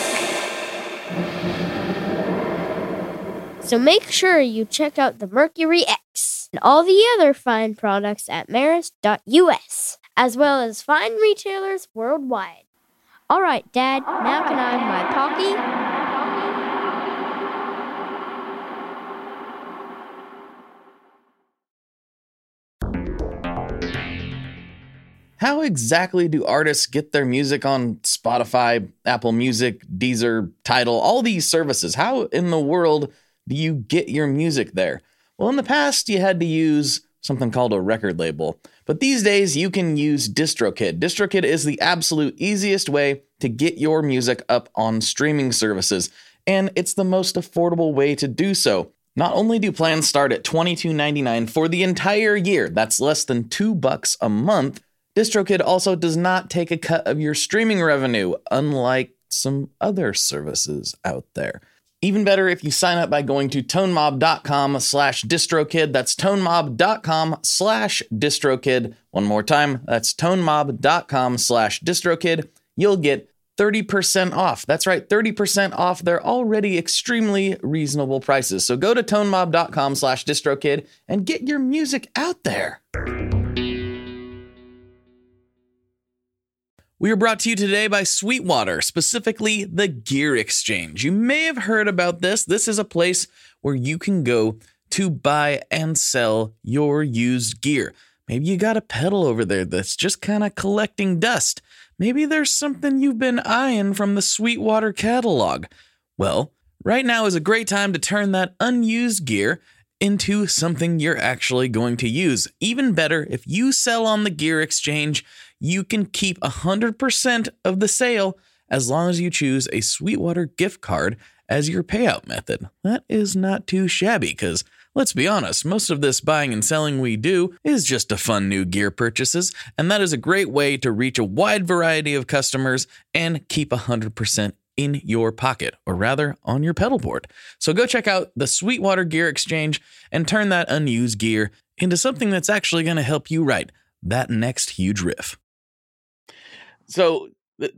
So make sure you check out the Mercury X and all the other fine products at Meris.us, as well as fine retailers worldwide. All right, Dad, now can I have my Pocky? How exactly do artists get their music on Spotify, Apple Music, Deezer, Tidal, all these services? How in the world do you get your music there? Well, in the past, you had to use something called a record label. But these days, you can use DistroKid. DistroKid is the absolute easiest way to get your music up on streaming services, and it's the most affordable way to do so. Not only do plans start at $22.99 for the entire year, that's less than 2 bucks a month, DistroKid also does not take a cut of your streaming revenue, unlike some other services out there. Even better if you sign up by going to tonemob.com slash distrokid. That's tonemob.com slash distrokid. One more time, that's tonemob.com slash distrokid. You'll get 30% off. That's right, 30% off their already extremely reasonable prices. So go to tonemob.com slash distrokid and get your music out there. We are brought to you today by Sweetwater, specifically the Gear Exchange. You may have heard about this. This is a place where you can go to buy and sell your used gear. Maybe you got a pedal over there that's just kind of collecting dust. Maybe there's something you've been eyeing from the Sweetwater catalog. Well, right now is a great time to turn that unused gear into something you're actually going to use. Even better, if you sell on the Gear Exchange, you can keep 100% of the sale as long as you choose a Sweetwater gift card as your payout method. That is not too shabby because let's be honest, most of this buying and selling we do is just to fund new gear purchases, and that is a great way to reach a wide variety of customers and keep 100% in your pocket, or rather on your pedal board. So go check out the Sweetwater Gear Exchange and turn that unused gear into something that's actually going to help you write that next huge riff. So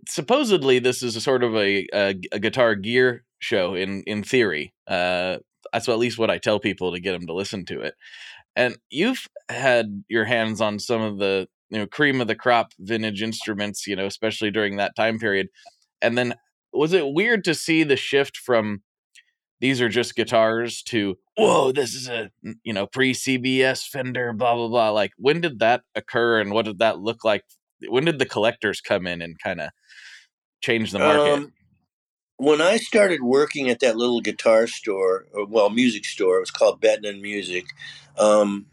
supposedly this is a sort of a, a, a guitar gear show in in theory. Uh, that's at least what I tell people to get them to listen to it. And you've had your hands on some of the you know cream of the crop vintage instruments, you know, especially during that time period. And then was it weird to see the shift from these are just guitars to whoa this is a you know pre cbs fender blah blah blah like when did that occur and what did that look like when did the collectors come in and kind of change the market um, when i started working at that little guitar store or well music store it was called Bettinen music um,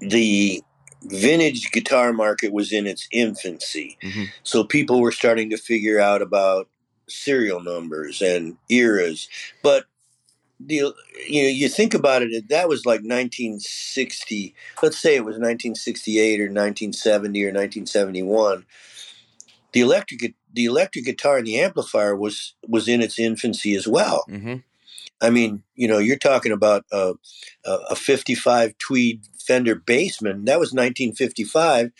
the vintage guitar market was in its infancy. Mm-hmm. So people were starting to figure out about serial numbers and eras. But the you know you think about it that was like 1960 let's say it was 1968 or 1970 or 1971 the electric the electric guitar and the amplifier was was in its infancy as well mm-hmm. i mean you know you're talking about a, a 55 tweed Fender Bassman. That was 1955.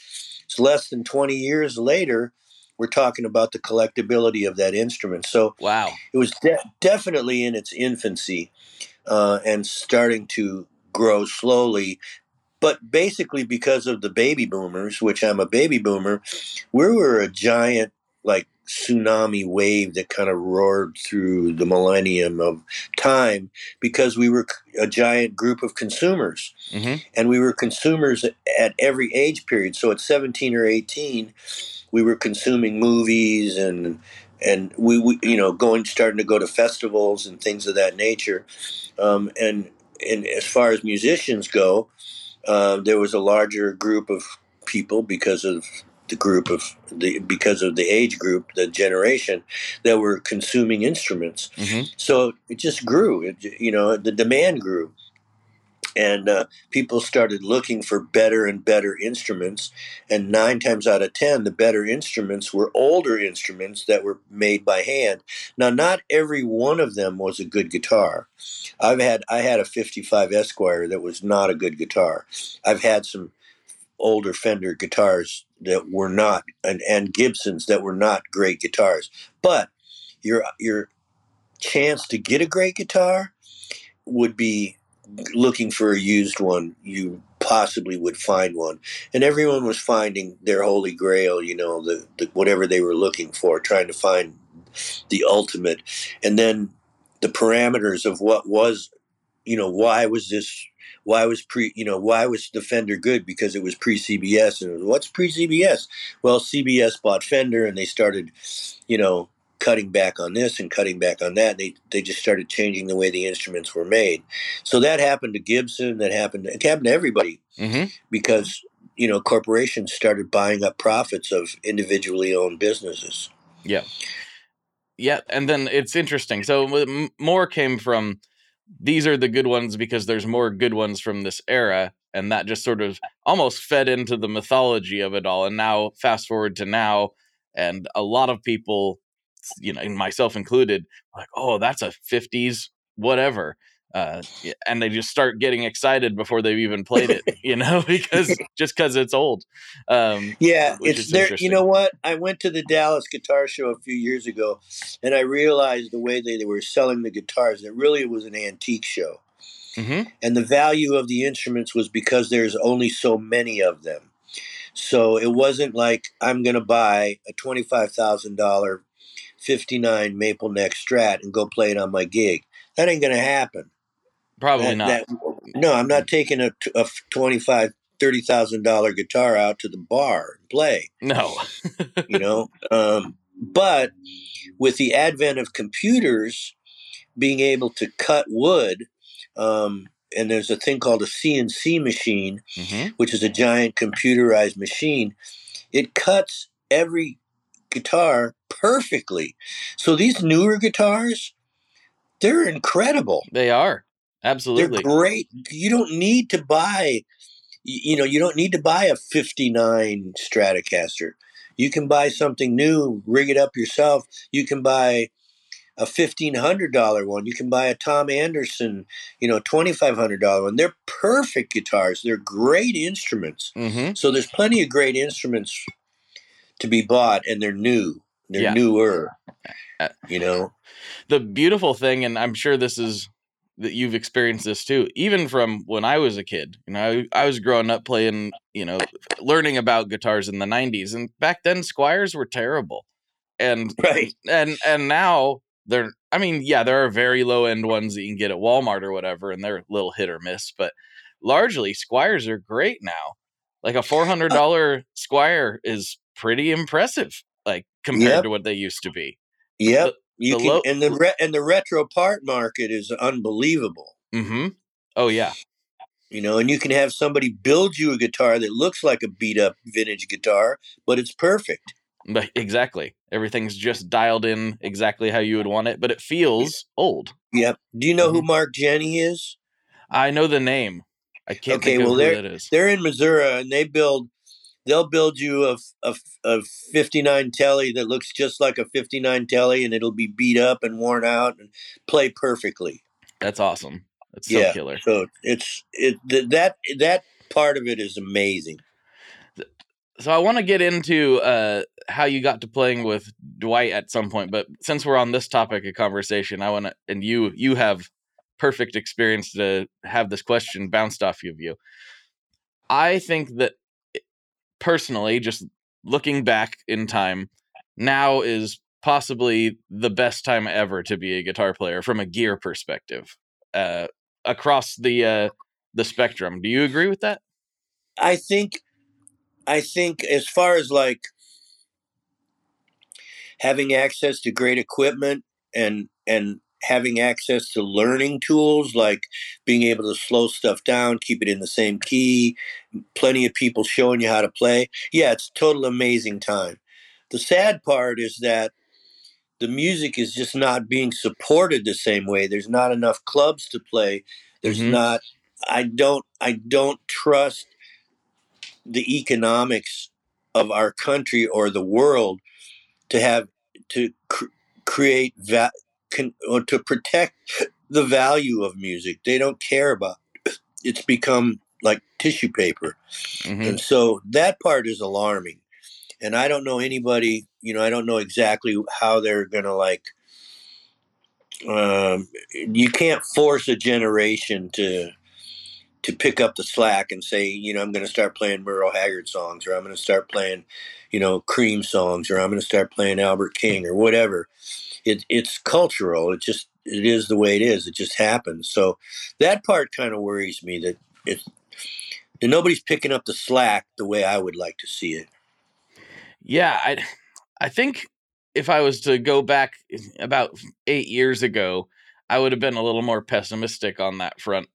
It's less than 20 years later. We're talking about the collectability of that instrument. So wow, it was de- definitely in its infancy uh, and starting to grow slowly. But basically, because of the baby boomers, which I'm a baby boomer, we were a giant like tsunami wave that kind of roared through the millennium of time because we were a giant group of consumers mm-hmm. and we were consumers at every age period so at 17 or 18 we were consuming movies and and we, we you know going starting to go to festivals and things of that nature um, and and as far as musicians go uh, there was a larger group of people because of the group of the because of the age group, the generation that were consuming instruments. Mm-hmm. So it just grew. It, you know, the demand grew, and uh, people started looking for better and better instruments. And nine times out of ten, the better instruments were older instruments that were made by hand. Now, not every one of them was a good guitar. I've had I had a '55 Esquire that was not a good guitar. I've had some older Fender guitars that were not and, and Gibsons that were not great guitars. But your your chance to get a great guitar would be looking for a used one. You possibly would find one, and everyone was finding their holy grail. You know, the, the whatever they were looking for, trying to find the ultimate, and then the parameters of what was, you know, why was this why was pre you know why was the Fender good because it was pre CBS and was, what's pre CBS? Well, CBS bought Fender and they started, you know, cutting back on this and cutting back on that. They they just started changing the way the instruments were made. So that happened to Gibson. That happened. It happened to everybody mm-hmm. because you know corporations started buying up profits of individually owned businesses. Yeah. Yeah, and then it's interesting. So more came from these are the good ones because there's more good ones from this era and that just sort of almost fed into the mythology of it all and now fast forward to now and a lot of people you know myself included like oh that's a 50s whatever uh, and they just start getting excited before they've even played it, you know, because just because it's old. Um, Yeah, it's there. You know what? I went to the Dallas Guitar Show a few years ago, and I realized the way they, they were selling the guitars that really it was an antique show, hmm and the value of the instruments was because there's only so many of them. So it wasn't like I'm going to buy a twenty-five thousand dollar '59 Maple Neck Strat and go play it on my gig. That ain't going to happen. Probably That- not. that- no, I'm not taking a, a twenty-five, thirty thousand dollar guitar out to the bar and play. no. you know um, but with the advent of computers being able to cut wood um, and there's a thing called a cnc machine hmm which is a giant computerized machine it cuts every guitar perfectly. So these newer guitars they're incredible. They are. Absolutely. they're great. You don't need to buy you know you don't need to buy a 59 stratocaster. You can buy something new rig it up yourself. You can buy a $1500 one. You can buy a tom anderson you know $2500 one. They're perfect guitars. They're great instruments. Hmm so there's plenty of great instruments to be bought and they're new they're Yeah. newer Uh, you know the beautiful thing, and I'm sure this is that you've experienced this too, even from when I was a kid. You know, I, I was growing up playing, you know, learning about guitars in the '90s, and back then Squiers were terrible, and right and and now they're. I mean, yeah, there are very low end ones that you can get at Walmart or whatever, and they're a little hit or miss, but largely Squiers are great now. Like a four hundred dollar Squier is pretty impressive, like compared Yep. to what they used to be. Yep. you the can, low- and the re- and the retro part market is unbelievable. hmm Oh yeah. You know, and you can have somebody build you a guitar that looks like a beat up vintage guitar, but it's perfect. But exactly. Everything's just dialed in exactly how you would want it, but it feels old. Yep. Do you know who Mhm. Mark Jenny is? I know the name. I can't Okay, think well, of who that is. They're in Missouri, and they build. They'll build you a, a, a 59 Tele that looks just like a 59 Tele, and it'll be beat up and worn out and play perfectly. That's awesome. That's so yeah. killer. So it's it th- that that part of it is amazing. So I want to get into uh, how you got to playing with Dwight at some point, but since we're on this topic of conversation, I want to, and you you have perfect experience to have this question bounced off of you. I think that personally, just looking back in time, now is possibly the best time ever to be a guitar player from a gear perspective, uh, across the uh, the spectrum. Do you agree with that? I think I think as far as like having access to great equipment and and having access to learning tools like being able to slow stuff down, keep it in the same key, plenty of people showing you how to play. Yeah, it's a total amazing time. The sad part is that the music is just not being supported the same way. There's not enough clubs to play. There's Mhm. not I don't I don't trust the economics of our country or the world to have to cr- create va- con- or to protect the value of music. They don't care about. It's become like tissue paper, Mhm. and so that part is alarming. And I don't know anybody. You know, I don't know exactly how they're gonna like. Um, you can't force a generation to to pick up the slack and say, you know, I'm going to start playing Merle Haggard songs, or I'm going to start playing, you know, Cream songs, or I'm going to start playing Albert King, or whatever. It, it's cultural. It just it is the way it is. It just happens. So that part kind of worries me that it that nobody's picking up the slack the way I would like to see it. Yeah, I I think if I was to go back about 8 years ago, I would have been a little more pessimistic on that front.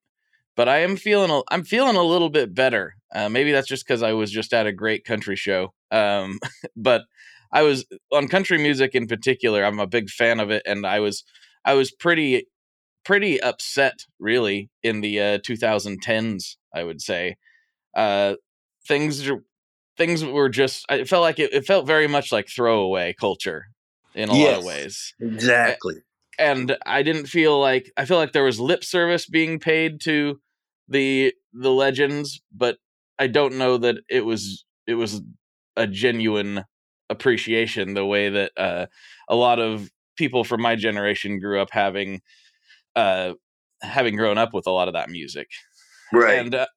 But I am feeling a, I'm feeling a little bit better. Uh, maybe that's just cuz I was just at a great country show. Um, but I was on country music in particular. I'm a big fan of it and I was I was pretty pretty upset really in the uh, 2010s, I would say. Uh, things things were just it felt like it, it felt very much like throwaway culture in a lot of ways Exactly. and I didn't feel like I feel like there was lip service being paid to the the legends, but I don't know that it was it was a genuine appreciation the way that uh, a lot of people from my generation grew up having uh, having grown up with a lot of that music. Right. And uh,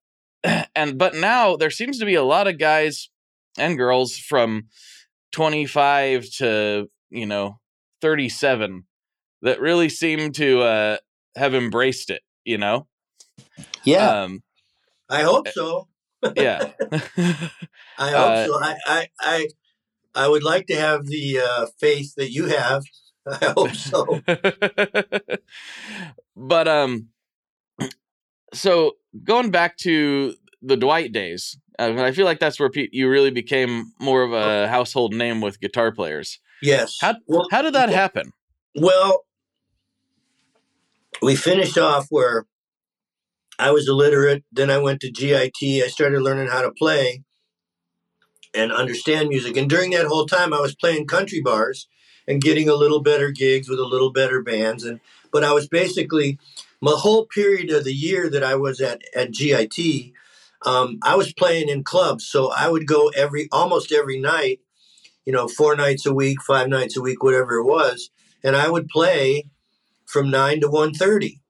and but now there seems to be a lot of guys and girls from 25 to, you know, 37 that really seem to uh have embraced it, you know? yeah, Um I hope so. yeah. I hope Uh, so. I, I, I, I would like to have the uh, faith that you have. I hope so. but um so going back to the Dwight days, uh, I feel like that's where pe- you really became more of a household name with guitar players. Yes. How well, how did that happen? well, we finished off where I was illiterate. Then I went to GIT. I started learning how to play and understand music. And during that whole time, I was playing country bars and getting a little better gigs with a little better bands. And but I was basically my whole period of the year that I was at at GIT. Um, I was playing in clubs, so I would go every almost every night. You know, four nights a week, five nights a week, whatever it was, and I would play from nine to one thirty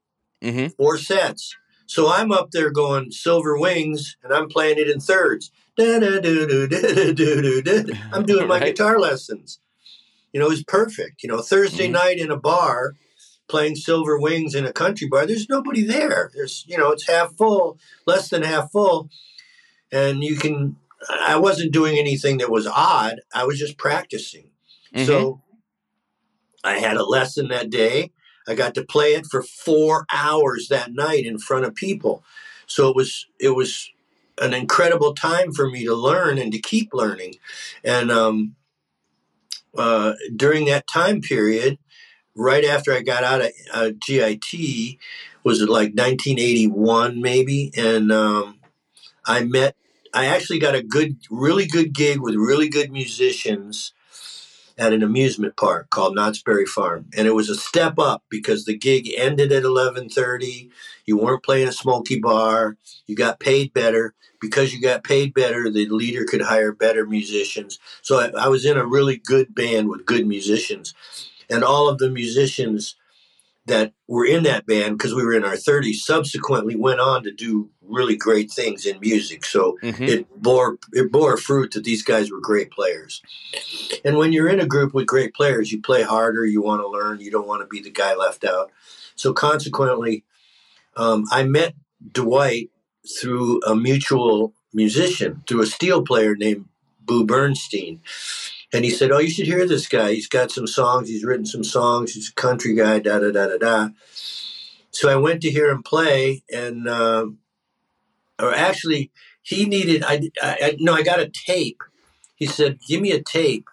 Mm-hmm. four sets. So I'm up there going silver wings, and I'm playing it in thirds. I'm doing my Right. guitar lessons. You know, it was perfect. You know, Thursday Mhm. night in a bar, playing silver wings in a country bar. There's nobody there. There's, you know, it's half full, less than half full, and you can. I wasn't doing anything that was odd. I was just practicing. Mm-hmm. So I had a lesson that day. I got to play it for four hours that night in front of people. So it was it was an incredible time for me to learn and to keep learning. And um, uh, during that time period, right after I got out of uh, GIT, was it like 1981 maybe? And um, I met. I actually got a good, really good gig with really good musicians at an amusement park called Knott's Berry Farm, and it was a step up because the gig ended at eleven thirty. You weren't playing a smoky bar. You got paid better because you got paid better. The leader could hire better musicians. So I, I was in a really good band with good musicians, and all of the musicians that were in that band because we were in our 30s subsequently went on to do really great things in music so Mhm. it bore it bore fruit that these guys were great players and when you're in a group with great players you play harder you want to learn you don't want to be the guy left out so consequently um, i met dwight through a mutual musician through a steel player named boo bernstein and he said, "Oh, you should hear this guy. He's got some songs. He's written some songs. He's a country guy. Da da da da da." So I went to hear him play, and um, or actually, he needed. I, I, I no, I got a tape. He said, "Give me a tape."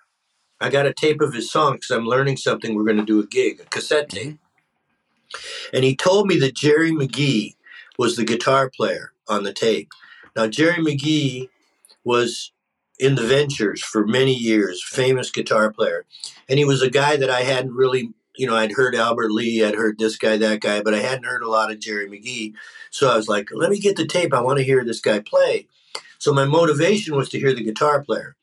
I got a tape of his songs because I'm learning something. We're going to do a gig, a cassette tape. And he told me that Jerry McGee was the guitar player on the tape. Now, Jerry McGee was in the Ventures for many years, famous guitar player. And he was a guy that I hadn't really, you know, I'd heard Albert Lee, I'd heard this guy, that guy, but I hadn't heard a lot of Jerry McGee. So I was like, let me get the tape. I want to hear this guy play. So my motivation was to hear the guitar player.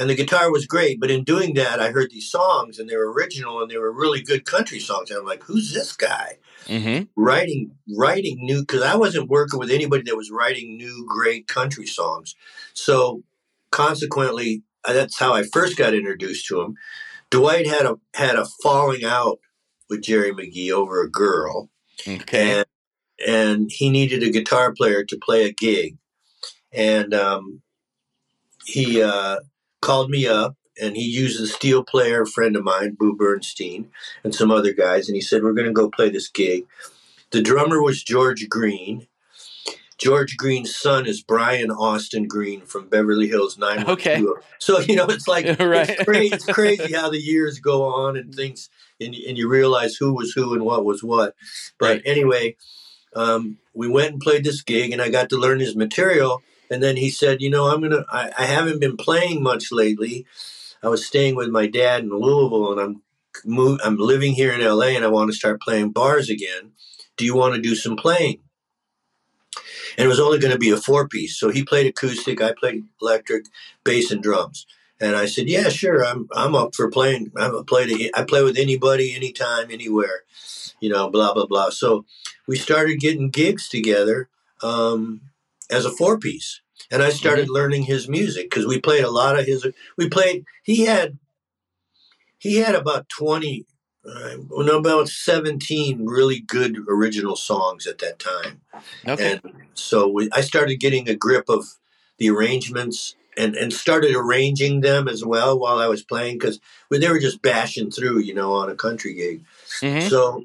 And the guitar was great, but in doing that, I heard these songs and they were original and they were really good country songs. And I'm like, who's this guy? Mm-hmm. writing writing new because I wasn't working with anybody that was writing new great country songs. So consequently, uh, that's how I first got introduced to him. Dwight had a had a falling out with Jerry McGee over a girl, Okay. and and he needed a guitar player to play a gig, and um, he uh, called me up. And he used a steel player friend of mine, Boo Bernstein, and some other guys. And he said, We're going to go play this gig. The drummer was George Green. George Green's son is Brian Austin Green from Beverly Hills 912. Okay. So, you know, it's like, Right. it's, crazy, it's crazy how the years go on and things, and, and you realize who was who and what was what. But Right. anyway, um, we went and played this gig, and I got to learn his material. And then he said, You know, I'm going to, I haven't been playing much lately. I was staying with my dad in Louisville, and I'm move. I'm living here in LA, and I want to start playing bars again. Do you want to do some playing?" And it was only going to be a four piece. So he played acoustic, I played electric, bass, and drums. And I said, "Yeah, sure. I'm I'm up for playing. I'm a play to, I play with anybody, anytime, anywhere." You know, blah blah blah. So we started getting gigs together um, as a four piece, and I started mm-hmm. learning his music because we played a lot of his. We played. He had he had about twenty, uh, no, about seventeen really good original songs at that time. Okay. And so we, I started getting a grip of the arrangements and, and started arranging them as well while I was playing because they were just bashing through, you know, on a country gig. Mm-hmm. So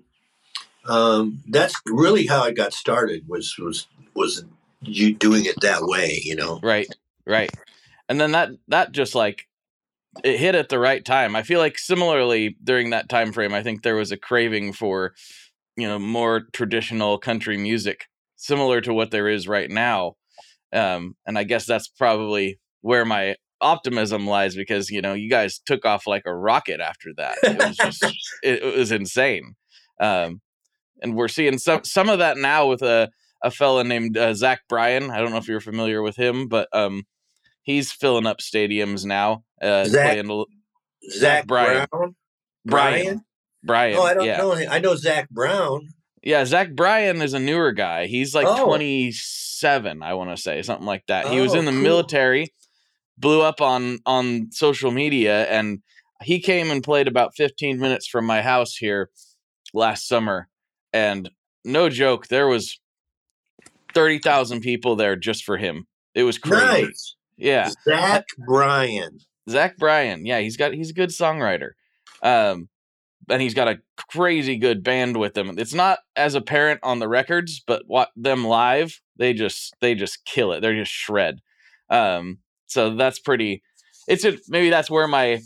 um, that's really how I got started was was was you doing it that way, you know. Right, right, and then that that just like it hit at the right time. I feel like similarly during that time frame, I think there was a craving for you know more traditional country music, similar to what there is right now. Um, and I guess that's probably where my optimism lies because you know you guys took off like a rocket after that. It was just it, it, was insane, um, and we're seeing some some of that now with a a fella named uh, Zach Bryan. I don't know if you're familiar with him, but um, he's filling up stadiums now. Uh, Zach, playing, Zach Bryan. Brown? Bryan. Bryan. Oh, I don't yeah. know. I know Zac Brown. Yeah, Zach Bryan is a newer guy. He's like oh. 27, I want to say, something like that. He was in the oh, cool. military blew up on on social media and he came and played about 15 minutes from my house here last summer and no joke there was 30,000 people there just for him. It was crazy. Nice. yeah. Zach Bryan. Zach Bryan yeah he's got he's a good songwriter. Um and he's got a crazy good band with him. It's not as apparent on the records but what them live they just they just kill it. They're just shred. Um so that's pretty it's a, maybe that's where my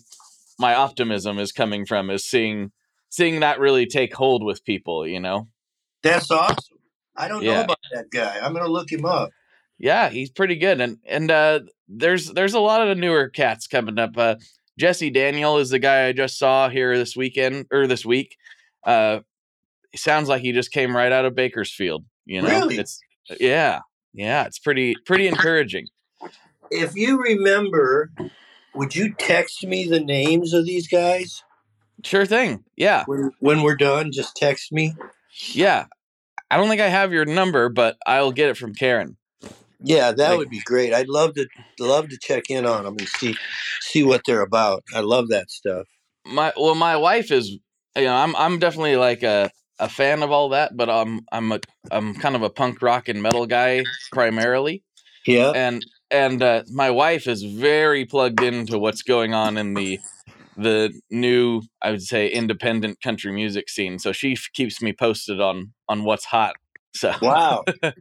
my optimism is coming from is seeing seeing that really take hold with people you know? That's awesome i don't yeah. know about that guy i'm gonna look him up yeah he's pretty good and and uh there's there's a lot of the newer cats coming up uh jesse daniel is the guy i just saw here this weekend or this week uh sounds like he just came right out of bakersfield you know really? it's yeah yeah it's pretty pretty encouraging if you remember, would you text me the names of these guys? Sure thing. Yeah. When, when we're done, just text me. Yeah. I don't think I have your number, but I'll get it from Karen. Yeah, that like, would be great. I'd love to love to check in on them and see see what they're about. I love that stuff. My well, my wife is you know I'm I'm definitely like a a fan of all that, but I'm I'm a I'm kind of a punk rock and metal guy primarily. Yeah. And and uh, my wife is very plugged into what's going on in the the new i would say independent country music scene so she f- keeps me posted on on what's hot so wow well,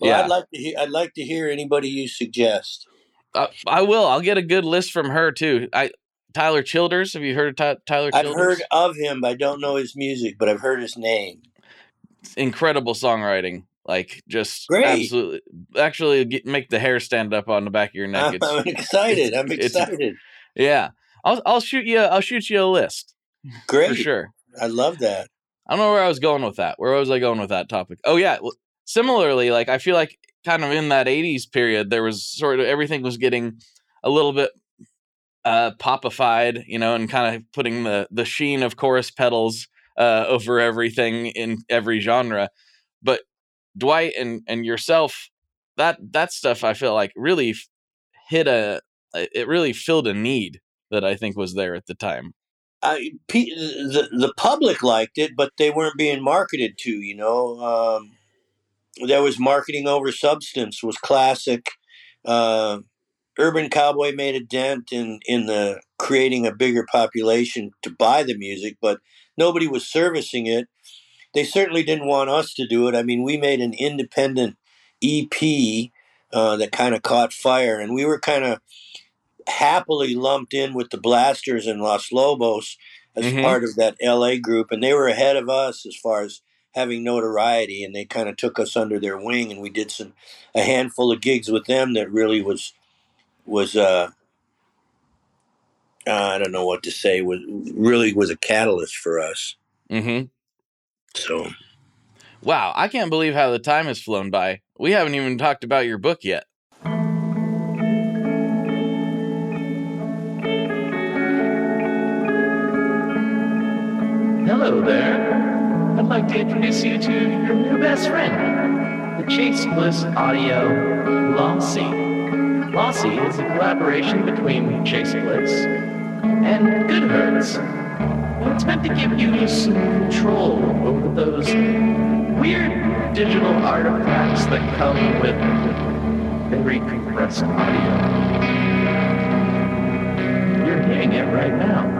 yeah i'd like to hear i'd like to hear anybody you suggest uh, i will i'll get a good list from her too i tyler childers have you heard of Ty- tyler childers? i've heard of him i don't know his music but i've heard his name incredible songwriting like just Great. absolutely, actually get, make the hair stand up on the back of your neck. It's, I'm excited. I'm excited. yeah, I'll I'll shoot you. I'll shoot you a list. Great, for sure. I love that. I don't know where I was going with that. Where was I going with that topic? Oh yeah. Similarly, like I feel like kind of in that '80s period, there was sort of everything was getting a little bit uh popified, you know, and kind of putting the the sheen of chorus pedals uh over everything in every genre. But Dwight and and yourself, that that stuff I feel like really hit a it really filled a need that I think was there at the time. I, the the public liked it, but they weren't being marketed to. You know, um, there was marketing over substance was classic. Uh, Urban Cowboy made a dent in in the creating a bigger population to buy the music, but nobody was servicing it they certainly didn't want us to do it. I mean, we made an independent EP uh, that kind of caught fire, and we were kind of happily lumped in with the Blasters and Los Lobos as mm-hmm. part of that LA group, and they were ahead of us as far as having notoriety, and they kind of took us under their wing, and we did some a handful of gigs with them that really was was uh, uh, I don't know what to say was really was a catalyst for us. Mm-hmm. So Wow, I can't believe how the time has flown by. We haven't even talked about your book yet. Introduce you to your new best friend, the Chase Bliss Audio Lossy. Lossy is a collaboration between Chase Bliss and Goodhertz. And it's meant to give you some control over those weird digital artifacts that come with very compressed audio. You're hearing it right now.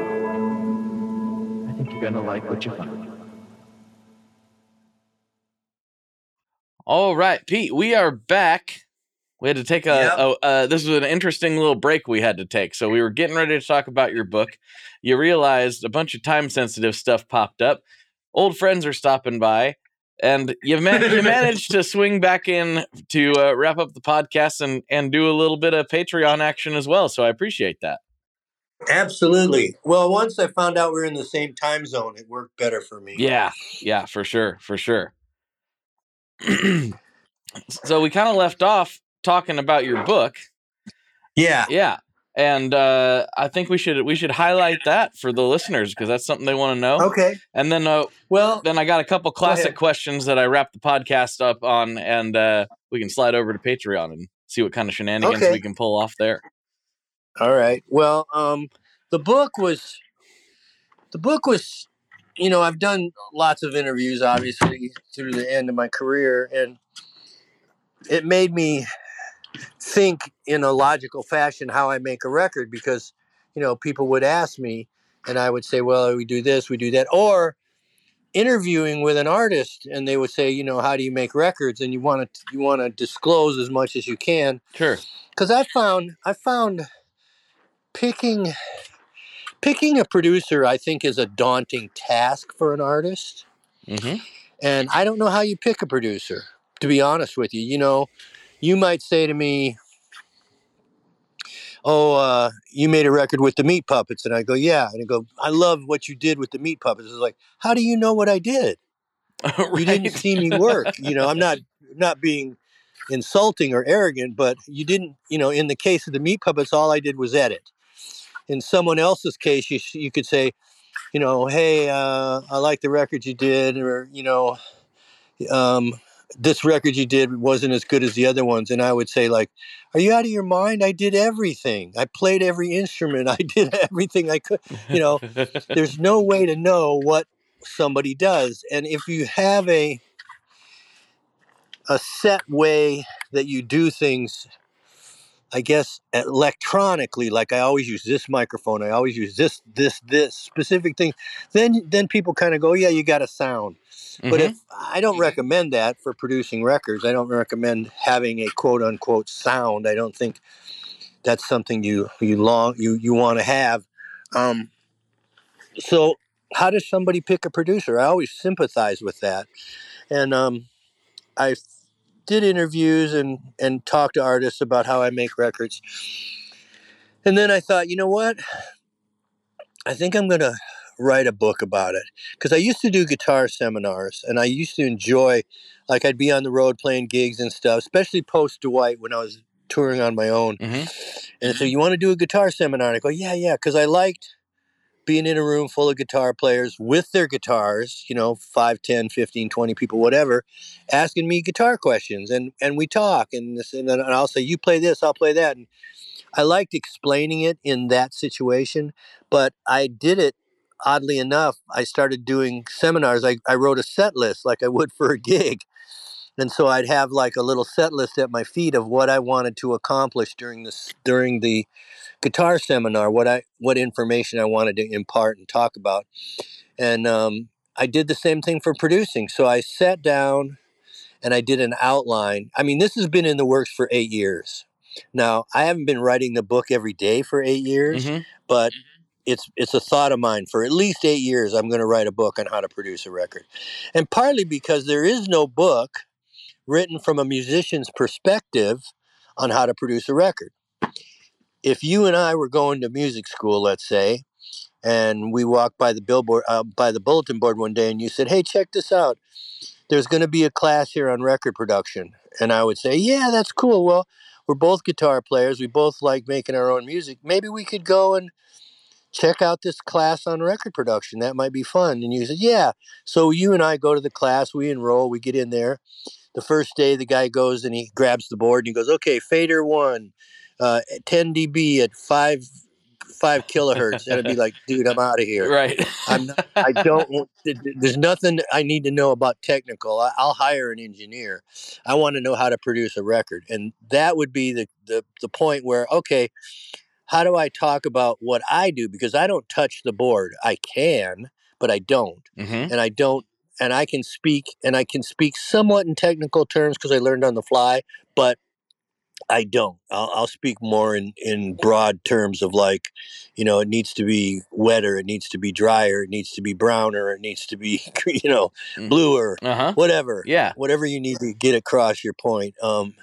I think you're gonna like what you find. All right, Pete, we are back. We had to take a, Yep. a uh, this was an interesting little break we had to take. So we were getting ready to talk about your book. You realized a bunch of time sensitive stuff popped up. Old friends are stopping by, and you man- you managed to swing back in to uh, wrap up the podcast and and do a little bit of Patreon action as well. So I appreciate that. Absolutely. Well, once I found out we were in the same time zone, it worked better for me. Yeah, yeah, for sure, for sure. so we kind of left off talking about your book. Yeah. Yeah. And uh, I think we should we should highlight that for the listeners because that's something they want to know. Okay. And then uh, Well, then I got a couple classic questions that I wrap the podcast up on, and uh, we can slide over to Patreon and see what kind of shenanigans Okay. we can pull off there. All right. Well, um, the book was, the book was, you know, I've done lots of interviews, obviously, through the end of my career, and it made me think in a logical fashion how I make a record because, you know, people would ask me, and I would say, well, we do this, we do that, or interviewing with an artist, and they would say, you know, how do you make records? And you want to you want to disclose as much as you can Sure. because I found I found picking picking a producer I think is a daunting task for an artist, hmm and I don't know how you pick a producer. To be honest with you, you know, you might say to me, "Oh, uh, you made a record with the Meat Puppets," and I go, "Yeah," and I go, "I love what you did with the Meat Puppets." It's like, how do you know what I did? you didn't see me work. You know i'm not not being insulting or arrogant but you didn't you know in the case of the meat puppets all i did was edit in someone else's case you, you could say you know hey uh, i like the record you did or you know um, this record you did wasn't as good as the other ones. And i would say like are you out of your mind? I did everything. I played every instrument. I did everything i could. You know there's no way to know what somebody does. And if you have a a set way that you do things i guess electronically like i always use this microphone i always use this this this specific thing then then people kind of go yeah you got a sound but Mhm. if i don't recommend that for producing records i don't recommend having a quote unquote sound i don't think that's something you you long you you want to have um so how does somebody pick a producer i always sympathize with that and um i did interviews and and talked to artists about how i make records. And then i thought you know what? I think i'm going to write a book about it. Because i used to do guitar seminars and i used to enjoy like i'd be on the road playing gigs and stuff especially post dwight when i was touring on my own. Mhm. and so you want to do a guitar seminar? And i go yeah yeah because i liked being in a room full of guitar players with their guitars you know 5 10 15 20 people whatever asking me guitar questions and and we talk and this and and i'll say you play this i'll play that and i liked explaining it in that situation but i did it oddly enough i started doing seminars i, I wrote a set list like i would for a gig and so i'd have like a little set list at my feet of what i wanted to accomplish during this during the guitar seminar what I what information I wanted to impart and talk about, and um, I did the same thing for producing. So I sat down and I did an outline. I mean, this has been in the works for eight years. Now I haven't been writing the book every day for eight years, Mhm. but it's it's a thought of mine for at least eight years. I'm going to write a book on how to produce a record, and partly because there is no book written from a musician's perspective on how to produce a record. If you and I were going to music school, let's say, and we walked by the billboard uh, by the bulletin board one day, and you said, "Hey, check this out. There's going to be a class here on record production," and I would say, "Yeah, that's cool. Well." We're both guitar players. We both like making our own music. Maybe we could go and check out this class on record production. That might be fun. And you said, yeah. So you and I go to the class, we enroll, we get in there. The first day, the guy goes and he grabs the board and he goes, okay, fader one, uh, 10 dB at five five kilohertz. And I'd be like, dude, I'm out of here. Right. I'm not, I don't. want- th- th- There's nothing I need to know about technical. I, I'll hire an engineer. I want to know how to produce a record, and that would be the the the point where okay, how do I talk about what I do because I don't touch the board. I can, but I don't, hmm and I don't, and I can speak and I can speak somewhat in technical terms because I learned on the fly, but I don't. I'll, I'll speak more in, in broad terms of like, you know, it needs to be wetter, it needs to be drier, it needs to be browner, it needs to be, you know, Mm. bluer, Uh huh. whatever, Yeah. whatever you need to get across your point. Um,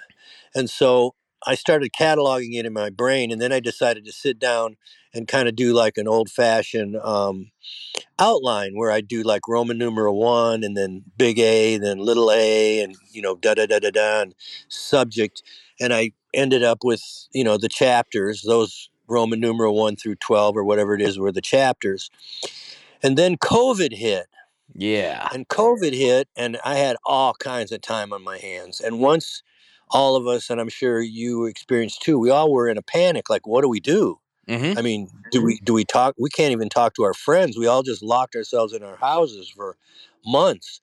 and so I started cataloging it in my brain, and then I decided to sit down and kind of do like an old fashioned um, outline where I do like Roman numeral one, and then big A, then little a, and you know da da da da da, and subject, and I ended up with you know the chapters, those Roman numeral one through twelve or whatever it is were the chapters, and then COVID hit Yeah. and COVID hit, and I had all kinds of time on my hands. And once all of us, and I'm sure you experienced too, we all were in a panic. Like, what do we do? Hmm I mean, do we do we talk? We can't even talk to our friends. We all just locked ourselves in our houses for months.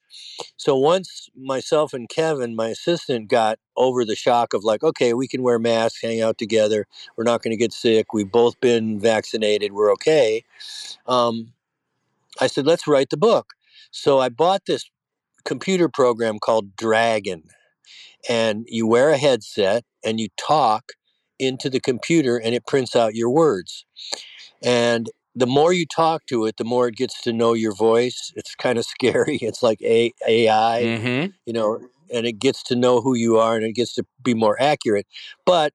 So once myself and Kevin, my assistant, got over the shock of like, okay, we can wear masks, hang out together. We're not going to get sick. We've both been vaccinated. We're okay. Um, I said, let's write the book. So I bought this computer program called Dragon, and you wear a headset and you talk into the computer, and it prints out your words. And the more you talk to it, the more it gets to know your voice. It's kind of scary. It's like a- AI, hmm you know, and it gets to know who you are and it gets to be more accurate. But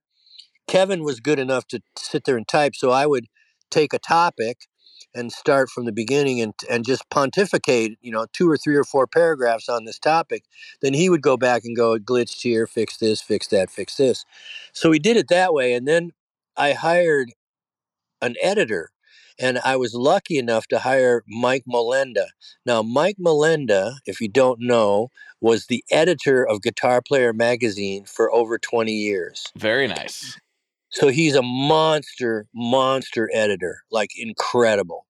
Kevin was good enough to sit there and type, so I would take a topic and start from the beginning and and just pontificate, you know, two or three or four paragraphs on this topic. Then he would go back and go, glitched here, fix this, fix that, fix this. So we did it that way, and then I hired an editor. And I was lucky enough to hire Mike Molenda. Now, Mike Molenda, if you don't know, was the editor of Guitar Player magazine for over 20 years. Very nice. So he's a monster, monster editor, like incredible.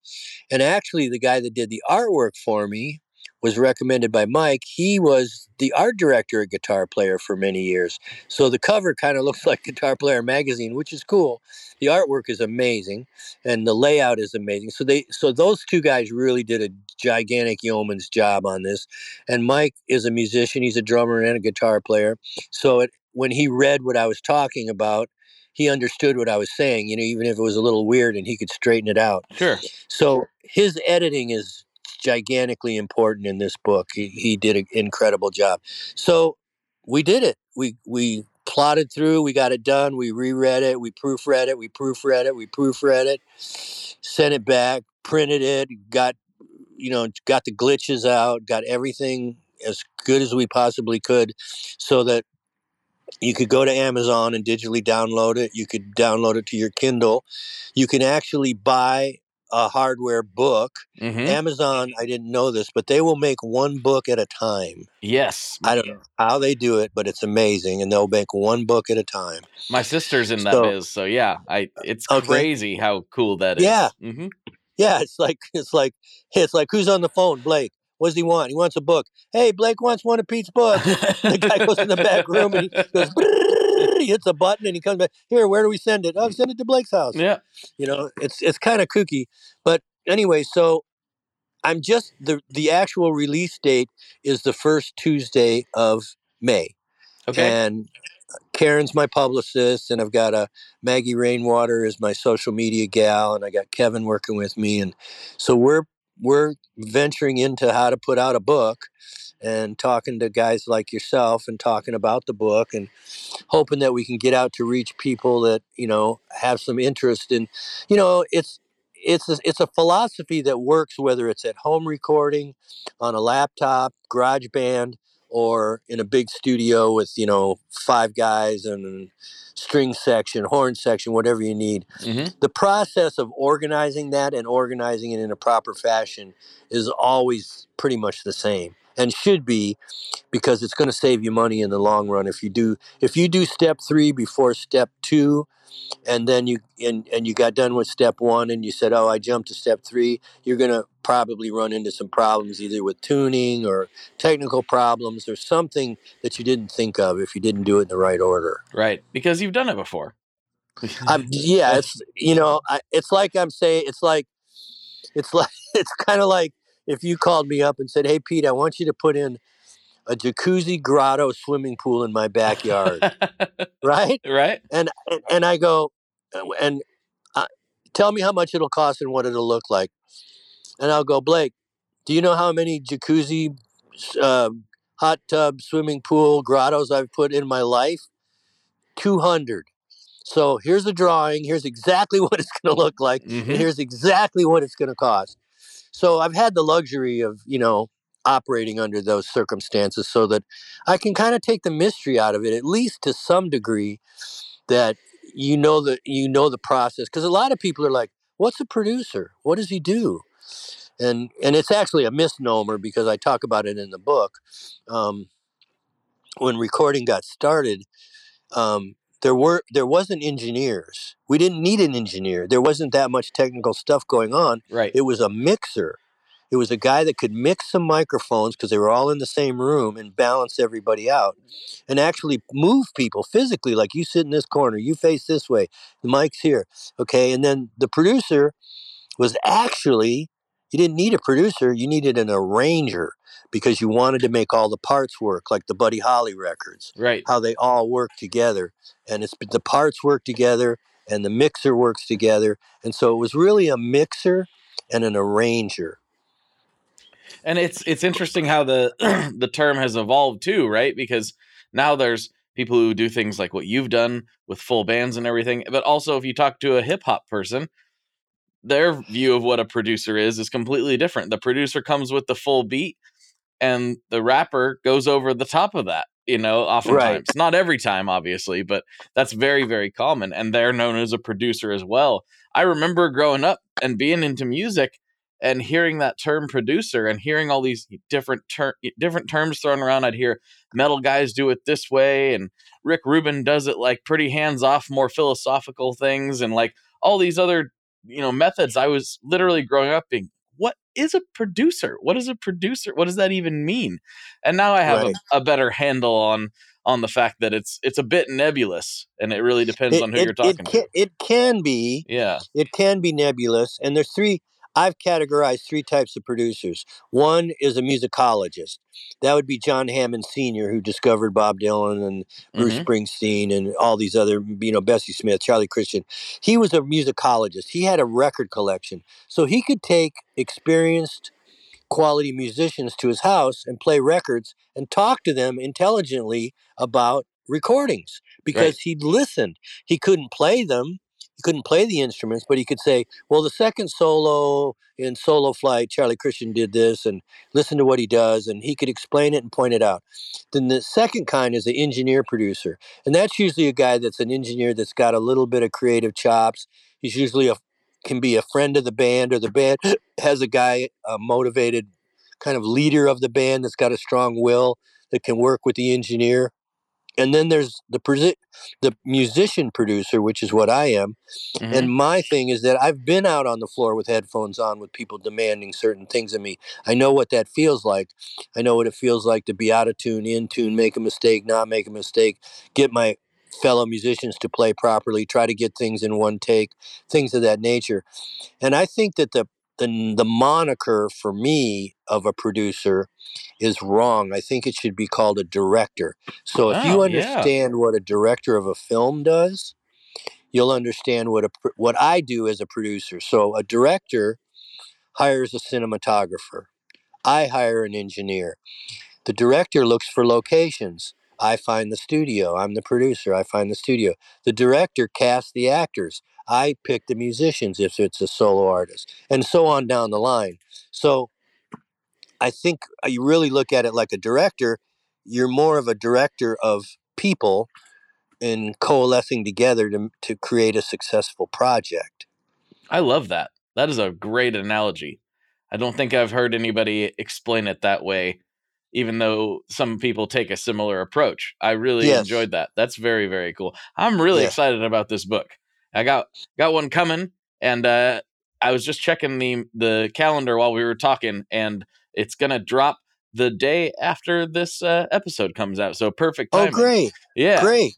And actually, the guy that did the artwork for me was recommended by Mike. He was the art director at Guitar Player for many years. So the cover kind of looks like Guitar Player magazine, which is cool. The artwork is amazing and the layout is amazing. So they so those two guys really did a gigantic yeoman's job on this. And Mike is a musician, he's a drummer and a guitar player. So it, when he read what I was talking about, he understood what I was saying, you know, even if it was a little weird and he could straighten it out. Sure. So his editing is gigantically important in this book. He, he did an incredible job. So we did it. We we plotted through. We got it done. We reread it. We proofread it. We proofread it. We proofread it. Sent it back. Printed it. Got you know got the glitches out. Got everything as good as we possibly could, so that you could go to Amazon and digitally download it. You could download it to your Kindle. You can actually buy a hardware book. hmm Amazon, I didn't know this, but they will make one book at a time. Yes. I don't know how they do it, but it's amazing. And they'll make one book at a time. My sister's in that So- biz, so yeah, I it's Okay. crazy how cool that is. Yeah. hmm Yeah, it's like it's like it's like who's on the phone? Blake. What does he want? He wants a book. Hey, Blake wants one of Pete's books. The guy goes in the back room and he goes, he hits a button and he comes back. Here, where do we send it? Oh, send it to Blake's house. Yeah. You know, it's it's kind of kooky. But anyway, so I'm just the the actual release date is the first Tuesday of May. Okay. And Karen's my publicist, and I've got a Maggie Rainwater is my social media gal, and I got Kevin working with me, and so we're we're venturing into how to put out a book, and talking to guys like yourself, and talking about the book, and hoping that we can get out to reach people that you know have some interest in, you know, it's it's a, it's a philosophy that works whether it's at home recording, on a laptop, garage band or in a big studio with you know five guys and string section horn section whatever you need. Hmm the process of organizing that and organizing it in a proper fashion is always pretty much the same and should be because it's going to save you money in the long run if you do if you do step 3 before step 2 and then you and, and you got done with step 1 and you said oh I jumped to step 3 you're going to probably run into some problems either with tuning or technical problems or something that you didn't think of if you didn't do it in the right order Right. Because you've done it before. I'm, yeah, it's you know, I, it's like I'm saying, it's like, it's like, it's kind of like if you called me up and said, "Hey, Pete, I want you to put in a jacuzzi grotto swimming pool in my backyard," right? right. And and, I go, and uh, tell me how much it'll cost and what it'll look like, and I'll go, Blake, do you know how many jacuzzi, uh, hot tub, swimming pool, grottos I've put in my life? Two hundred. So here's a drawing. Here's exactly what it's going to look like, Mhm. and here's exactly what it's going to cost. So I've had the luxury of you know operating under those circumstances, so that I can kind of take the mystery out of it, at least to some degree. That you know the you know the process, because a lot of people are like, "What's a producer? What does he do?" And and it's actually a misnomer because I talk about it in the book. Um, when recording got started, um, there were there wasn't engineers. We didn't need an engineer. There wasn't that much technical stuff going on. Right. It was a mixer. It was a guy that could mix some microphones because they were all in the same room and balance everybody out, and actually move people physically. Like you sit in this corner, you face this way, the mic's here, okay. And then the producer was actually you didn't need a producer. You needed an arranger because you wanted to make all the parts work, like the Buddy Holly records Right. how they all work together and it's the parts work together and the mixer works together and so it was really a mixer and an arranger and it's it's interesting how the the term has evolved too, right? Because now there's people who do things like what you've done with full bands and everything, but also if you talk to a hip hop person, their view of what a producer is is completely different. The producer comes with the full beat and the rapper goes over the top of that, you know, oftentimes. Not every time obviously, but that's very very common and they're known as a producer as well. I remember growing up and being into music and hearing that term producer and hearing all these different ter- different terms thrown around i'd hear metal guys do it this way and rick rubin does it like pretty hands off more philosophical things and like all these other you know methods i was literally growing up being what is a producer? What is a producer? What does that even mean? And now i have Right. a, a better handle on on the fact that it's it's a bit nebulous and it really depends it, on who it- you're talking it can, to. it can be yeah. it can be nebulous and there's three i've categorized three types of producers one is a musicologist that would be john hammond sr who discovered bob dylan and Bruce Mhm. Springsteen and all these other, you know, Bessie Smith, Charlie Christian. He was a musicologist. He had a record collection. So he could take experienced quality musicians to his house and play records and talk to them intelligently about recordings because he'd listened. He couldn't play them. He couldn't play the instruments, but he could say, well, the second solo in Solo Flight, Charlie Christian did this, and listen to what he does, and he could explain it and point it out. Then the second kind is the engineer producer, and that's usually a guy that's an engineer that's got a little bit of creative chops. He's usually a can be a friend of the band, or the band has a guy, a motivated kind of leader of the band that's got a strong will that can work with the engineer. And then there's the presi- the musician producer, which is what I am. Mhm. And my thing is that I've been out on the floor with headphones on with people demanding certain things of me. I know what that feels like. I know what it feels like to be out of tune, in tune, make a mistake, not make a mistake, get my fellow musicians to play properly, try to get things in one take, things of that nature. And I think that the the, the moniker for me of a producer is wrong. I think it should be called a director. So if you Oh, yeah. understand what a director of a film does, you'll understand what a what I do as a producer. So a director hires a cinematographer. I hire an engineer. The director looks for locations. I find the studio. I'm the producer. I find the studio. The director casts the actors. I pick the musicians if it's a solo artist, and so on down the line. So I think uh, you really look at it like a director. You're more of a director of people and coalescing together to, to create a successful project. I love that. That is a great analogy. I don't think I've heard anybody explain it that way, even though some people take a similar approach. I really Yes. enjoyed that. That's very, very cool. I'm really Yeah. excited about this book. I got got one coming, and uh, I was just checking the the calendar while we were talking, and it's gonna drop the day after this uh, episode comes out. So perfect Oh, great. Yeah. Great.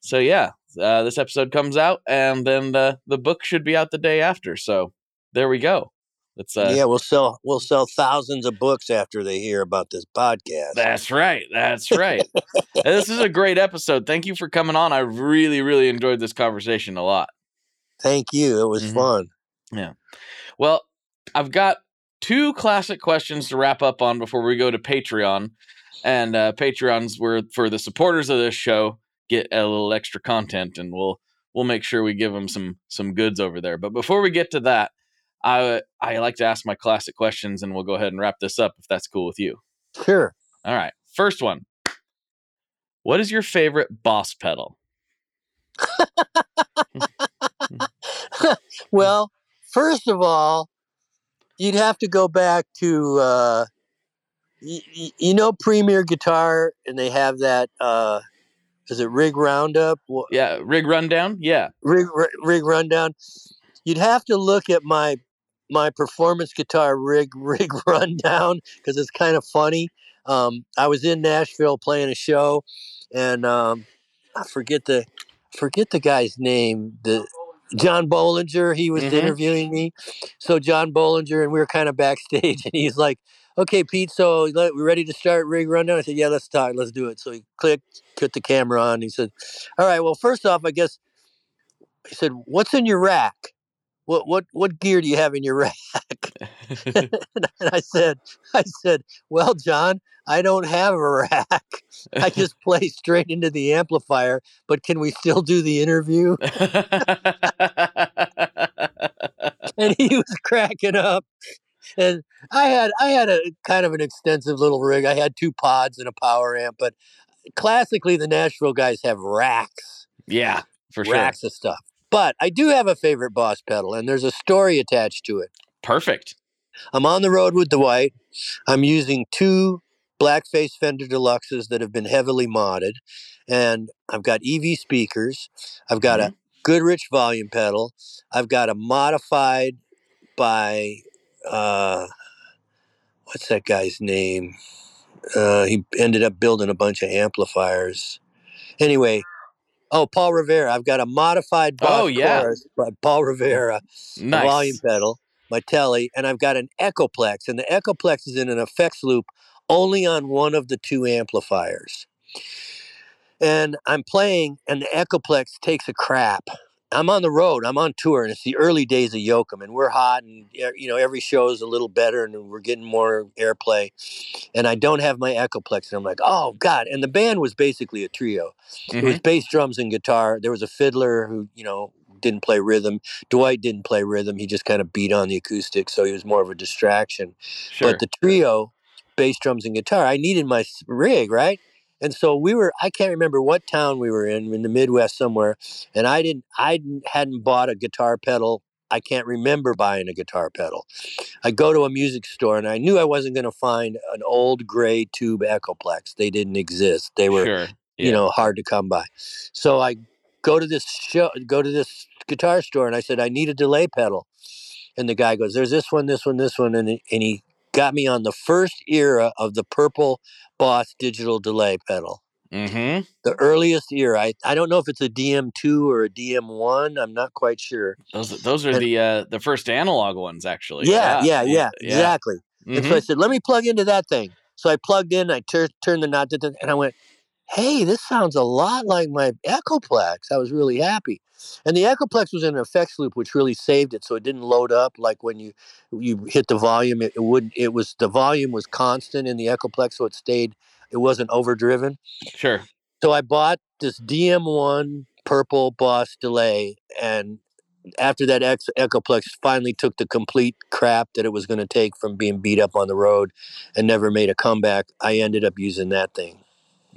So yeah, uh, this episode comes out, and then the the book should be out the day after. So there we go. Let's. Uh, yeah, we'll sell we'll sell thousands of books after they hear about this podcast. That's right. That's right. This is a great episode. Thank you for coming on. I really, really enjoyed this conversation a lot. Thank you. It was Mhm. fun. Yeah. Well, I've got two classic questions to wrap up on before we go to Patreon. And uh, Patreons were for the supporters of this show get a little extra content, and we'll we'll make sure we give them some some goods over there. But before we get to that, I I like to ask my classic questions, and we'll go ahead and wrap this up if that's cool with you. Sure. All right, first one. What is your favorite boss pedal? well, first of all, you'd have to go back to uh, y- y- you know Premier Guitar, and they have that. Uh, is it Rig Roundup? Yeah, rig rundown. Yeah, Rig Rig- Rig Rundown. You'd have to look at my my performance guitar rig rig rundown because it's kind of funny. Um, I was in Nashville playing a show, and um, I forget the forget the guy's name. The John Bohlinger. He was Mhm. interviewing me. So John Bohlinger and we were kind of backstage, and he's like, "Okay, Pete, so let, we ready to start rig rundown?" I said, "Yeah, let's talk. Let's do it." So he clicked, put the camera on. He said, "All right. Well, first off, I guess." He said, "What's in your rack? What what what gear do you have in your rack?" and I said, "I said, well, John, I don't have a rack. I just play straight into the amplifier. But can we still do the interview?" and he was cracking up. And I had I had a kind of an extensive little rig. I had two pods and a power amp, but classically the Nashville guys have racks, yeah, for sure. racks of stuff. But I do have a favorite Boss pedal, and there's a story attached to it. Perfect. I'm on the road with Dwight. I'm using two blackface Fender Deluxes that have been heavily modded, and I've got EV speakers. I've got a Goodrich volume pedal. I've got a modified by uh, what's that guy's name? Uh, he ended up building a bunch of amplifiers. Anyway, oh Paul Rivera. I've got a modified Boss Oh, yeah. Chorus by Paul Rivera Nice. volume pedal, my Tele, and I've got an Echoplex, and the Echoplex is in an effects loop only on one of the two amplifiers. And I'm playing, and the Echoplex takes a crap. I'm on the road. I'm on tour, and it's the early days of Yoakam, and we're hot, and you know every show is a little better, and we're getting more airplay. And I don't have my Echoplex, and I'm like, oh god! And the band was basically a trio. It was Mhm. bass, drums, and guitar. There was a fiddler who, you know, didn't play rhythm. Dwight didn't play rhythm. He just kind of beat on the acoustic, so he was more of a distraction. Sure. But the trio, bass, drums, and guitar, I needed my rig, right? And so we were. I can't remember what town we were in, in the Midwest somewhere, and I didn't. I hadn't bought a guitar pedal. I can't remember buying a guitar pedal. I go to a music store, and I knew I wasn't going to find an old gray tube Echoplex. They didn't exist. They were sure. you know, hard to come by. So I go to this show, go to this guitar store, and I said I need a delay pedal, and the guy goes, "There's this one, this one, this one," and and he got me on the first era of the purple Boss digital delay pedal. Mm-hmm. The earliest era. I, I don't know if it's a DM2 or a DM1. I'm not quite sure. Those those are And- the uh, the first analog ones, actually. Yeah, yeah, yeah, exactly. And so I Mhm. said, let me plug into that thing. So I plugged in, I tur- turned the knot, and I went, hey, this sounds a lot like my Echoplex. I was really happy. And the Echoplex was in an effects loop, which really saved it, so it didn't load up like when you you hit the volume. It, it would it was the volume was constant in the Echoplex, so it stayed. It wasn't overdriven. Sure. So I bought this DM1 purple Boss delay, and after that, Ex- Echoplex finally took the complete crap that it was going to take from being beat up on the road and never made a comeback. I ended up using that thing.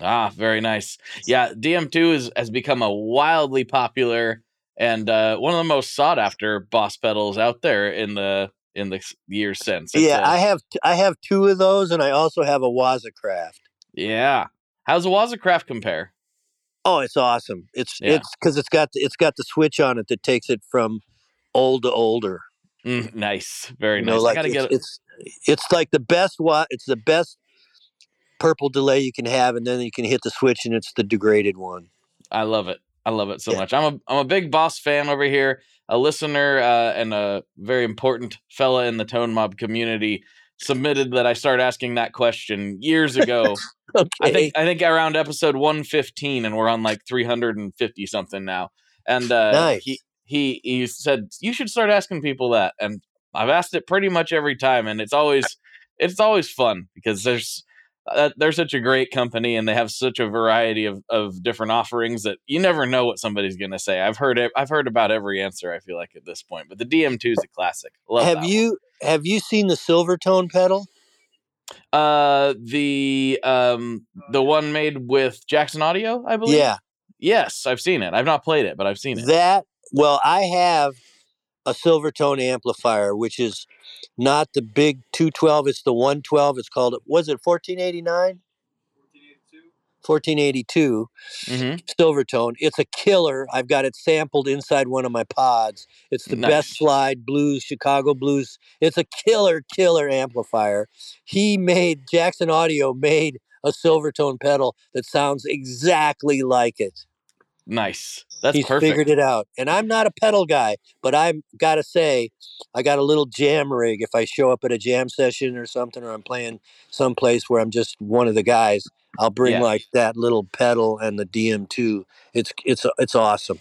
Ah, very nice. Yeah, DM2 is, has become a wildly popular and uh, one of the most sought after boss pedals out there in the in the years since. It's, yeah, uh, I have t- I have two of those, and I also have a Waza Craft. yeah. How's the Waza Craft compare? Oh, it's awesome! It's Yeah. it's because it's got the, it's got the switch on it that takes it from old to older. Mm, nice, very You nice. know, I gotta it's, get. it's it's like the best wa It's the best purple delay you can have, and then you can hit the switch, and it's the degraded one. I love it. I love it so Yeah. much. I'm a I'm a big boss fan over here, a listener uh, and a very important fella in the Tone Mob community submitted that I start asking that question years ago. Okay. I think I think around episode 115 and we're on like 350 something now. And uh Nice. he he he said you should start asking people that and I've asked it pretty much every time and it's always it's always fun because there's uh, they're such a great company and they have such a variety of, of different offerings that you never know what somebody's going to say. I've heard it, I've heard about every answer I feel like at this point, but the DM2 is a classic. Love have you have you seen the Silvertone pedal? one. uh the um the one made with Jackson Audio, I believe? Yeah, Yes, I've seen it. I've not played it, but I've seen it. that. Well, I have a Silvertone amplifier, which is not the big 212. It's the 112. It's called. It. Was it 1489? 1482 hmm Silvertone. It's a killer. I've got it sampled inside one of my pods. It's the Nice. best slide blues, Chicago blues. It's a killer, killer amplifier. He made Jackson Audio made a Silvertone pedal that sounds exactly like it. Nice. That's He's perfect. figured it out. And I'm not a pedal guy, but I've got to say, I got a little jam rig. If I show up at a jam session or something, or I'm playing someplace where I'm just one of the guys, I'll bring Yeah. like that little pedal and the DM2. It's it's it's awesome.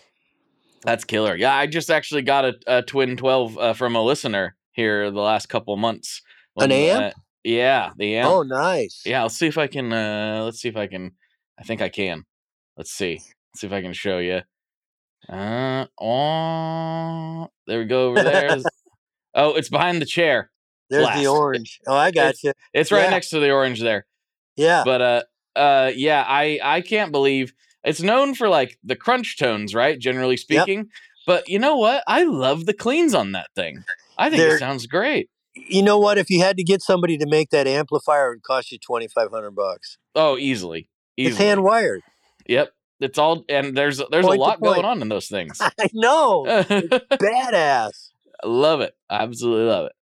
That's killer. Yeah, I just actually got a, a Twin 12 uh, from a listener here the last couple months. An amp? uh, yeah, the amp. Oh, nice. Yeah, let's see if I can. Uh, let's see if I can. I think I can. Let's see. Let's see if I can show you. Uh, oh, there we go over there. oh, it's behind the chair. There's blast. the orange. Oh, I got It's- you. It's right Yeah. next to the orange there. Yeah. But uh, uh, yeah, I I can't believe it's known for like the crunch tones, right? Generally speaking. But you know what? I love the cleans on that thing. I think They're- it sounds great. You know what? If you had to get somebody to make that amplifier, it would cost you twenty five hundred bucks. Oh, easily, easily. It's hand wired. Yep, it's all and there's there's Point a lot going on in those things. I know. Badass. I love it. Absolutely love it.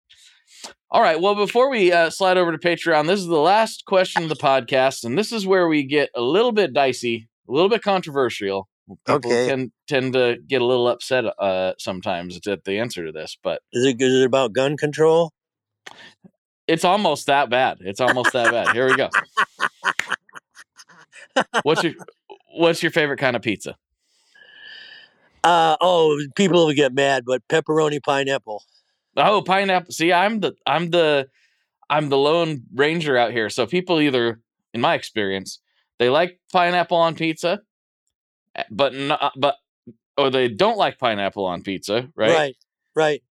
All right. Well, before we uh, slide over to Patreon, this is the last question of the podcast, and this is where we get a little bit dicey, a little bit controversial. People Okay. can tend to get a little upset uh, sometimes at the answer to this, but Is it is it about gun control? it's almost that bad. It's almost that bad. Here we go. What's your What's your favorite kind of pizza? Uh oh, people will get mad, but pepperoni pineapple. Oh, pineapple. See, I'm the I'm the I'm the lone ranger out here. So people either, in my experience, they like pineapple on pizza, eh, but not, but or they don't like pineapple on pizza, right? Right. Right.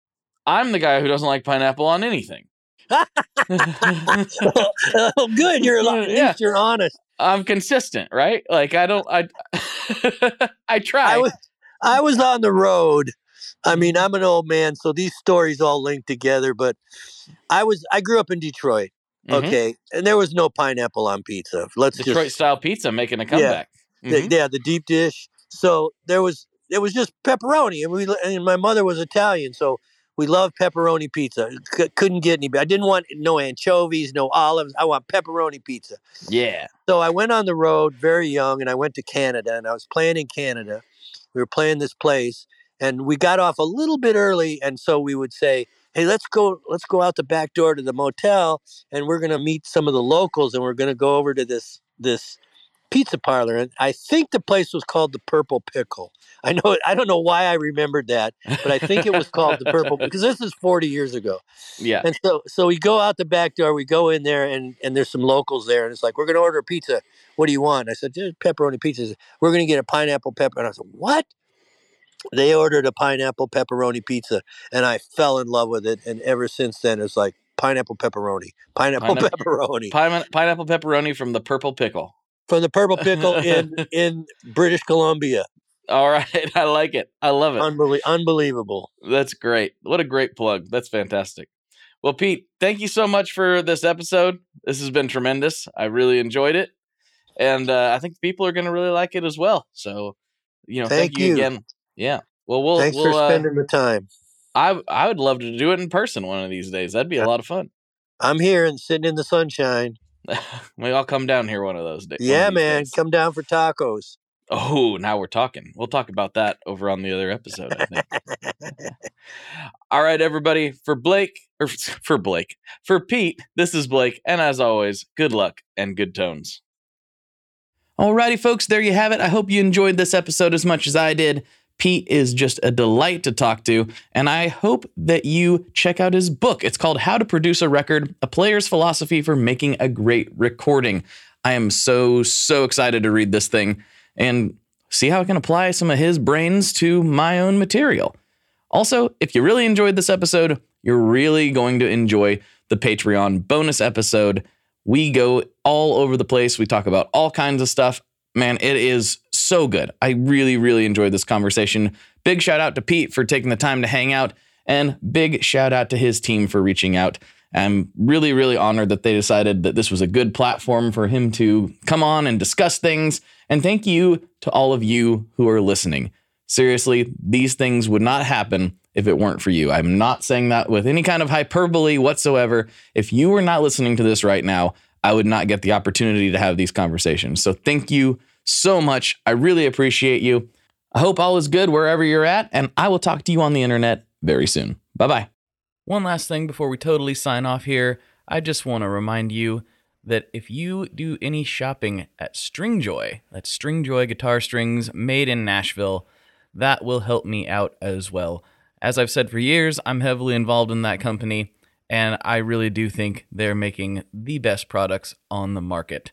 I'm the guy who doesn't like pineapple on anything. oh, good. You're at yeah. least you're honest. I'm consistent, right? Like I don't I I try. I was I was on the road. I mean, I'm an old man, so these stories all link together. But I was I grew up in Detroit. Mhm. Okay, and there was no pineapple on pizza. Let's Detroit just style pizza making a comeback. the, Mhm. yeah, the deep dish. So there was it was just pepperoni, and we and my mother was Italian, so we love pepperoni pizza. C- couldn't get any. I didn't want no anchovies, no olives. I want pepperoni pizza. Yeah. So I went on the road very young, and I went to Canada, and I was playing in Canada. We were playing this place, and we got off a little bit early, and so we would say, "Hey, let's go, let's go out the back door to the motel, and we're gonna meet some of the locals, and we're gonna go over to this this pizza parlor." And I think the place was called the Purple Pickle. I know, I don't know why I remembered that, but I think it was called the Purple because this is forty years ago. Yeah. And so, so we go out the back door. We go in there, and and there's some locals there, and it's like we're gonna order a pizza. What do you want? I said, "There's pepperoni pizzas. We're gonna get a pineapple pepper." And I said, "What?" They ordered a pineapple pepperoni pizza, and I fell in love with it. And ever since then, it's like pineapple pepperoni, pineapple Pineapple- pepperoni Pine- pineapple pepperoni from the purple pickle. From the Purple Pickle in in British Columbia. All right. I like it. I love it. Unbelie- unbelievable. That's great. What a great plug. That's fantastic. Well, Pete, thank you so much for this episode. This has been tremendous. I really enjoyed it. And uh, I think people are going to really like it as well. So, you know, thank, Thank you you. again. Yeah. Well, we'll, Thanks we'll for uh, spending the time. I I would love to do it in person one of these days. That'd be a lot of fun. I'm here and sitting in the sunshine. Maybe I'll come down here one of those days. Yeah, man, come down for tacos. Oh, now we're talking. We'll talk about that over on the other episode. I think. All right, everybody. For Blake, or for Blake, for Pete, this is Blake, and as always, good luck and good tones. Alrighty, folks, there you have it. I hope you enjoyed this episode as much as I did. Pete is just a delight to talk to, and I hope that you check out his book. It's called How to Produce a Record A Player's Philosophy for Making a Great Recording. I am so, so excited to read this thing and see how I can apply some of his brains to my own material. Also, if you really enjoyed this episode, you're really going to enjoy the Patreon bonus episode. We go all over the place. We talk about all kinds of stuff. Man, it is so good. I really, really enjoyed this conversation. Big shout out to Pete for taking the time to hang out, and big shout out to his team for reaching out. I'm really, really honored that they decided that this was a good platform for him to come on and discuss things. And thank you to all of you who are listening. Seriously, these things would not happen if it weren't for you. I'm not saying that with any kind of hyperbole whatsoever. If you were not listening to this right now, I would not get the opportunity to have these conversations. So thank you so much. I really appreciate you. I hope all is good wherever you're at, and I will talk to you on the internet very soon. Bye bye. One last thing before we totally sign off here, I just want to remind you that if you do any shopping at Stringjoy, that's Stringjoy guitar strings made in Nashville, that will help me out as well. As I've said for years, I'm heavily involved in that company, and I really do think they're making the best products on the market.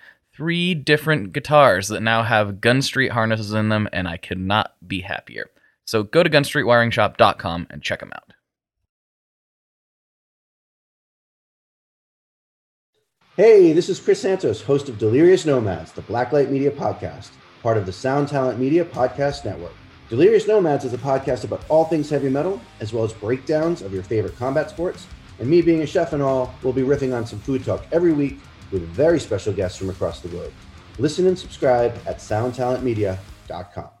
three different guitars that now have Gun Street harnesses in them, and I could not be happier. So go to gunstreetwiringshop.com and check them out. Hey, this is Chris Santos, host of Delirious Nomads, the Blacklight Media podcast, part of the Sound Talent Media Podcast Network. Delirious Nomads is a podcast about all things heavy metal, as well as breakdowns of your favorite combat sports. And me being a chef and all, we'll be riffing on some food talk every week with very special guests from across the globe. Listen and subscribe at soundtalentmedia.com.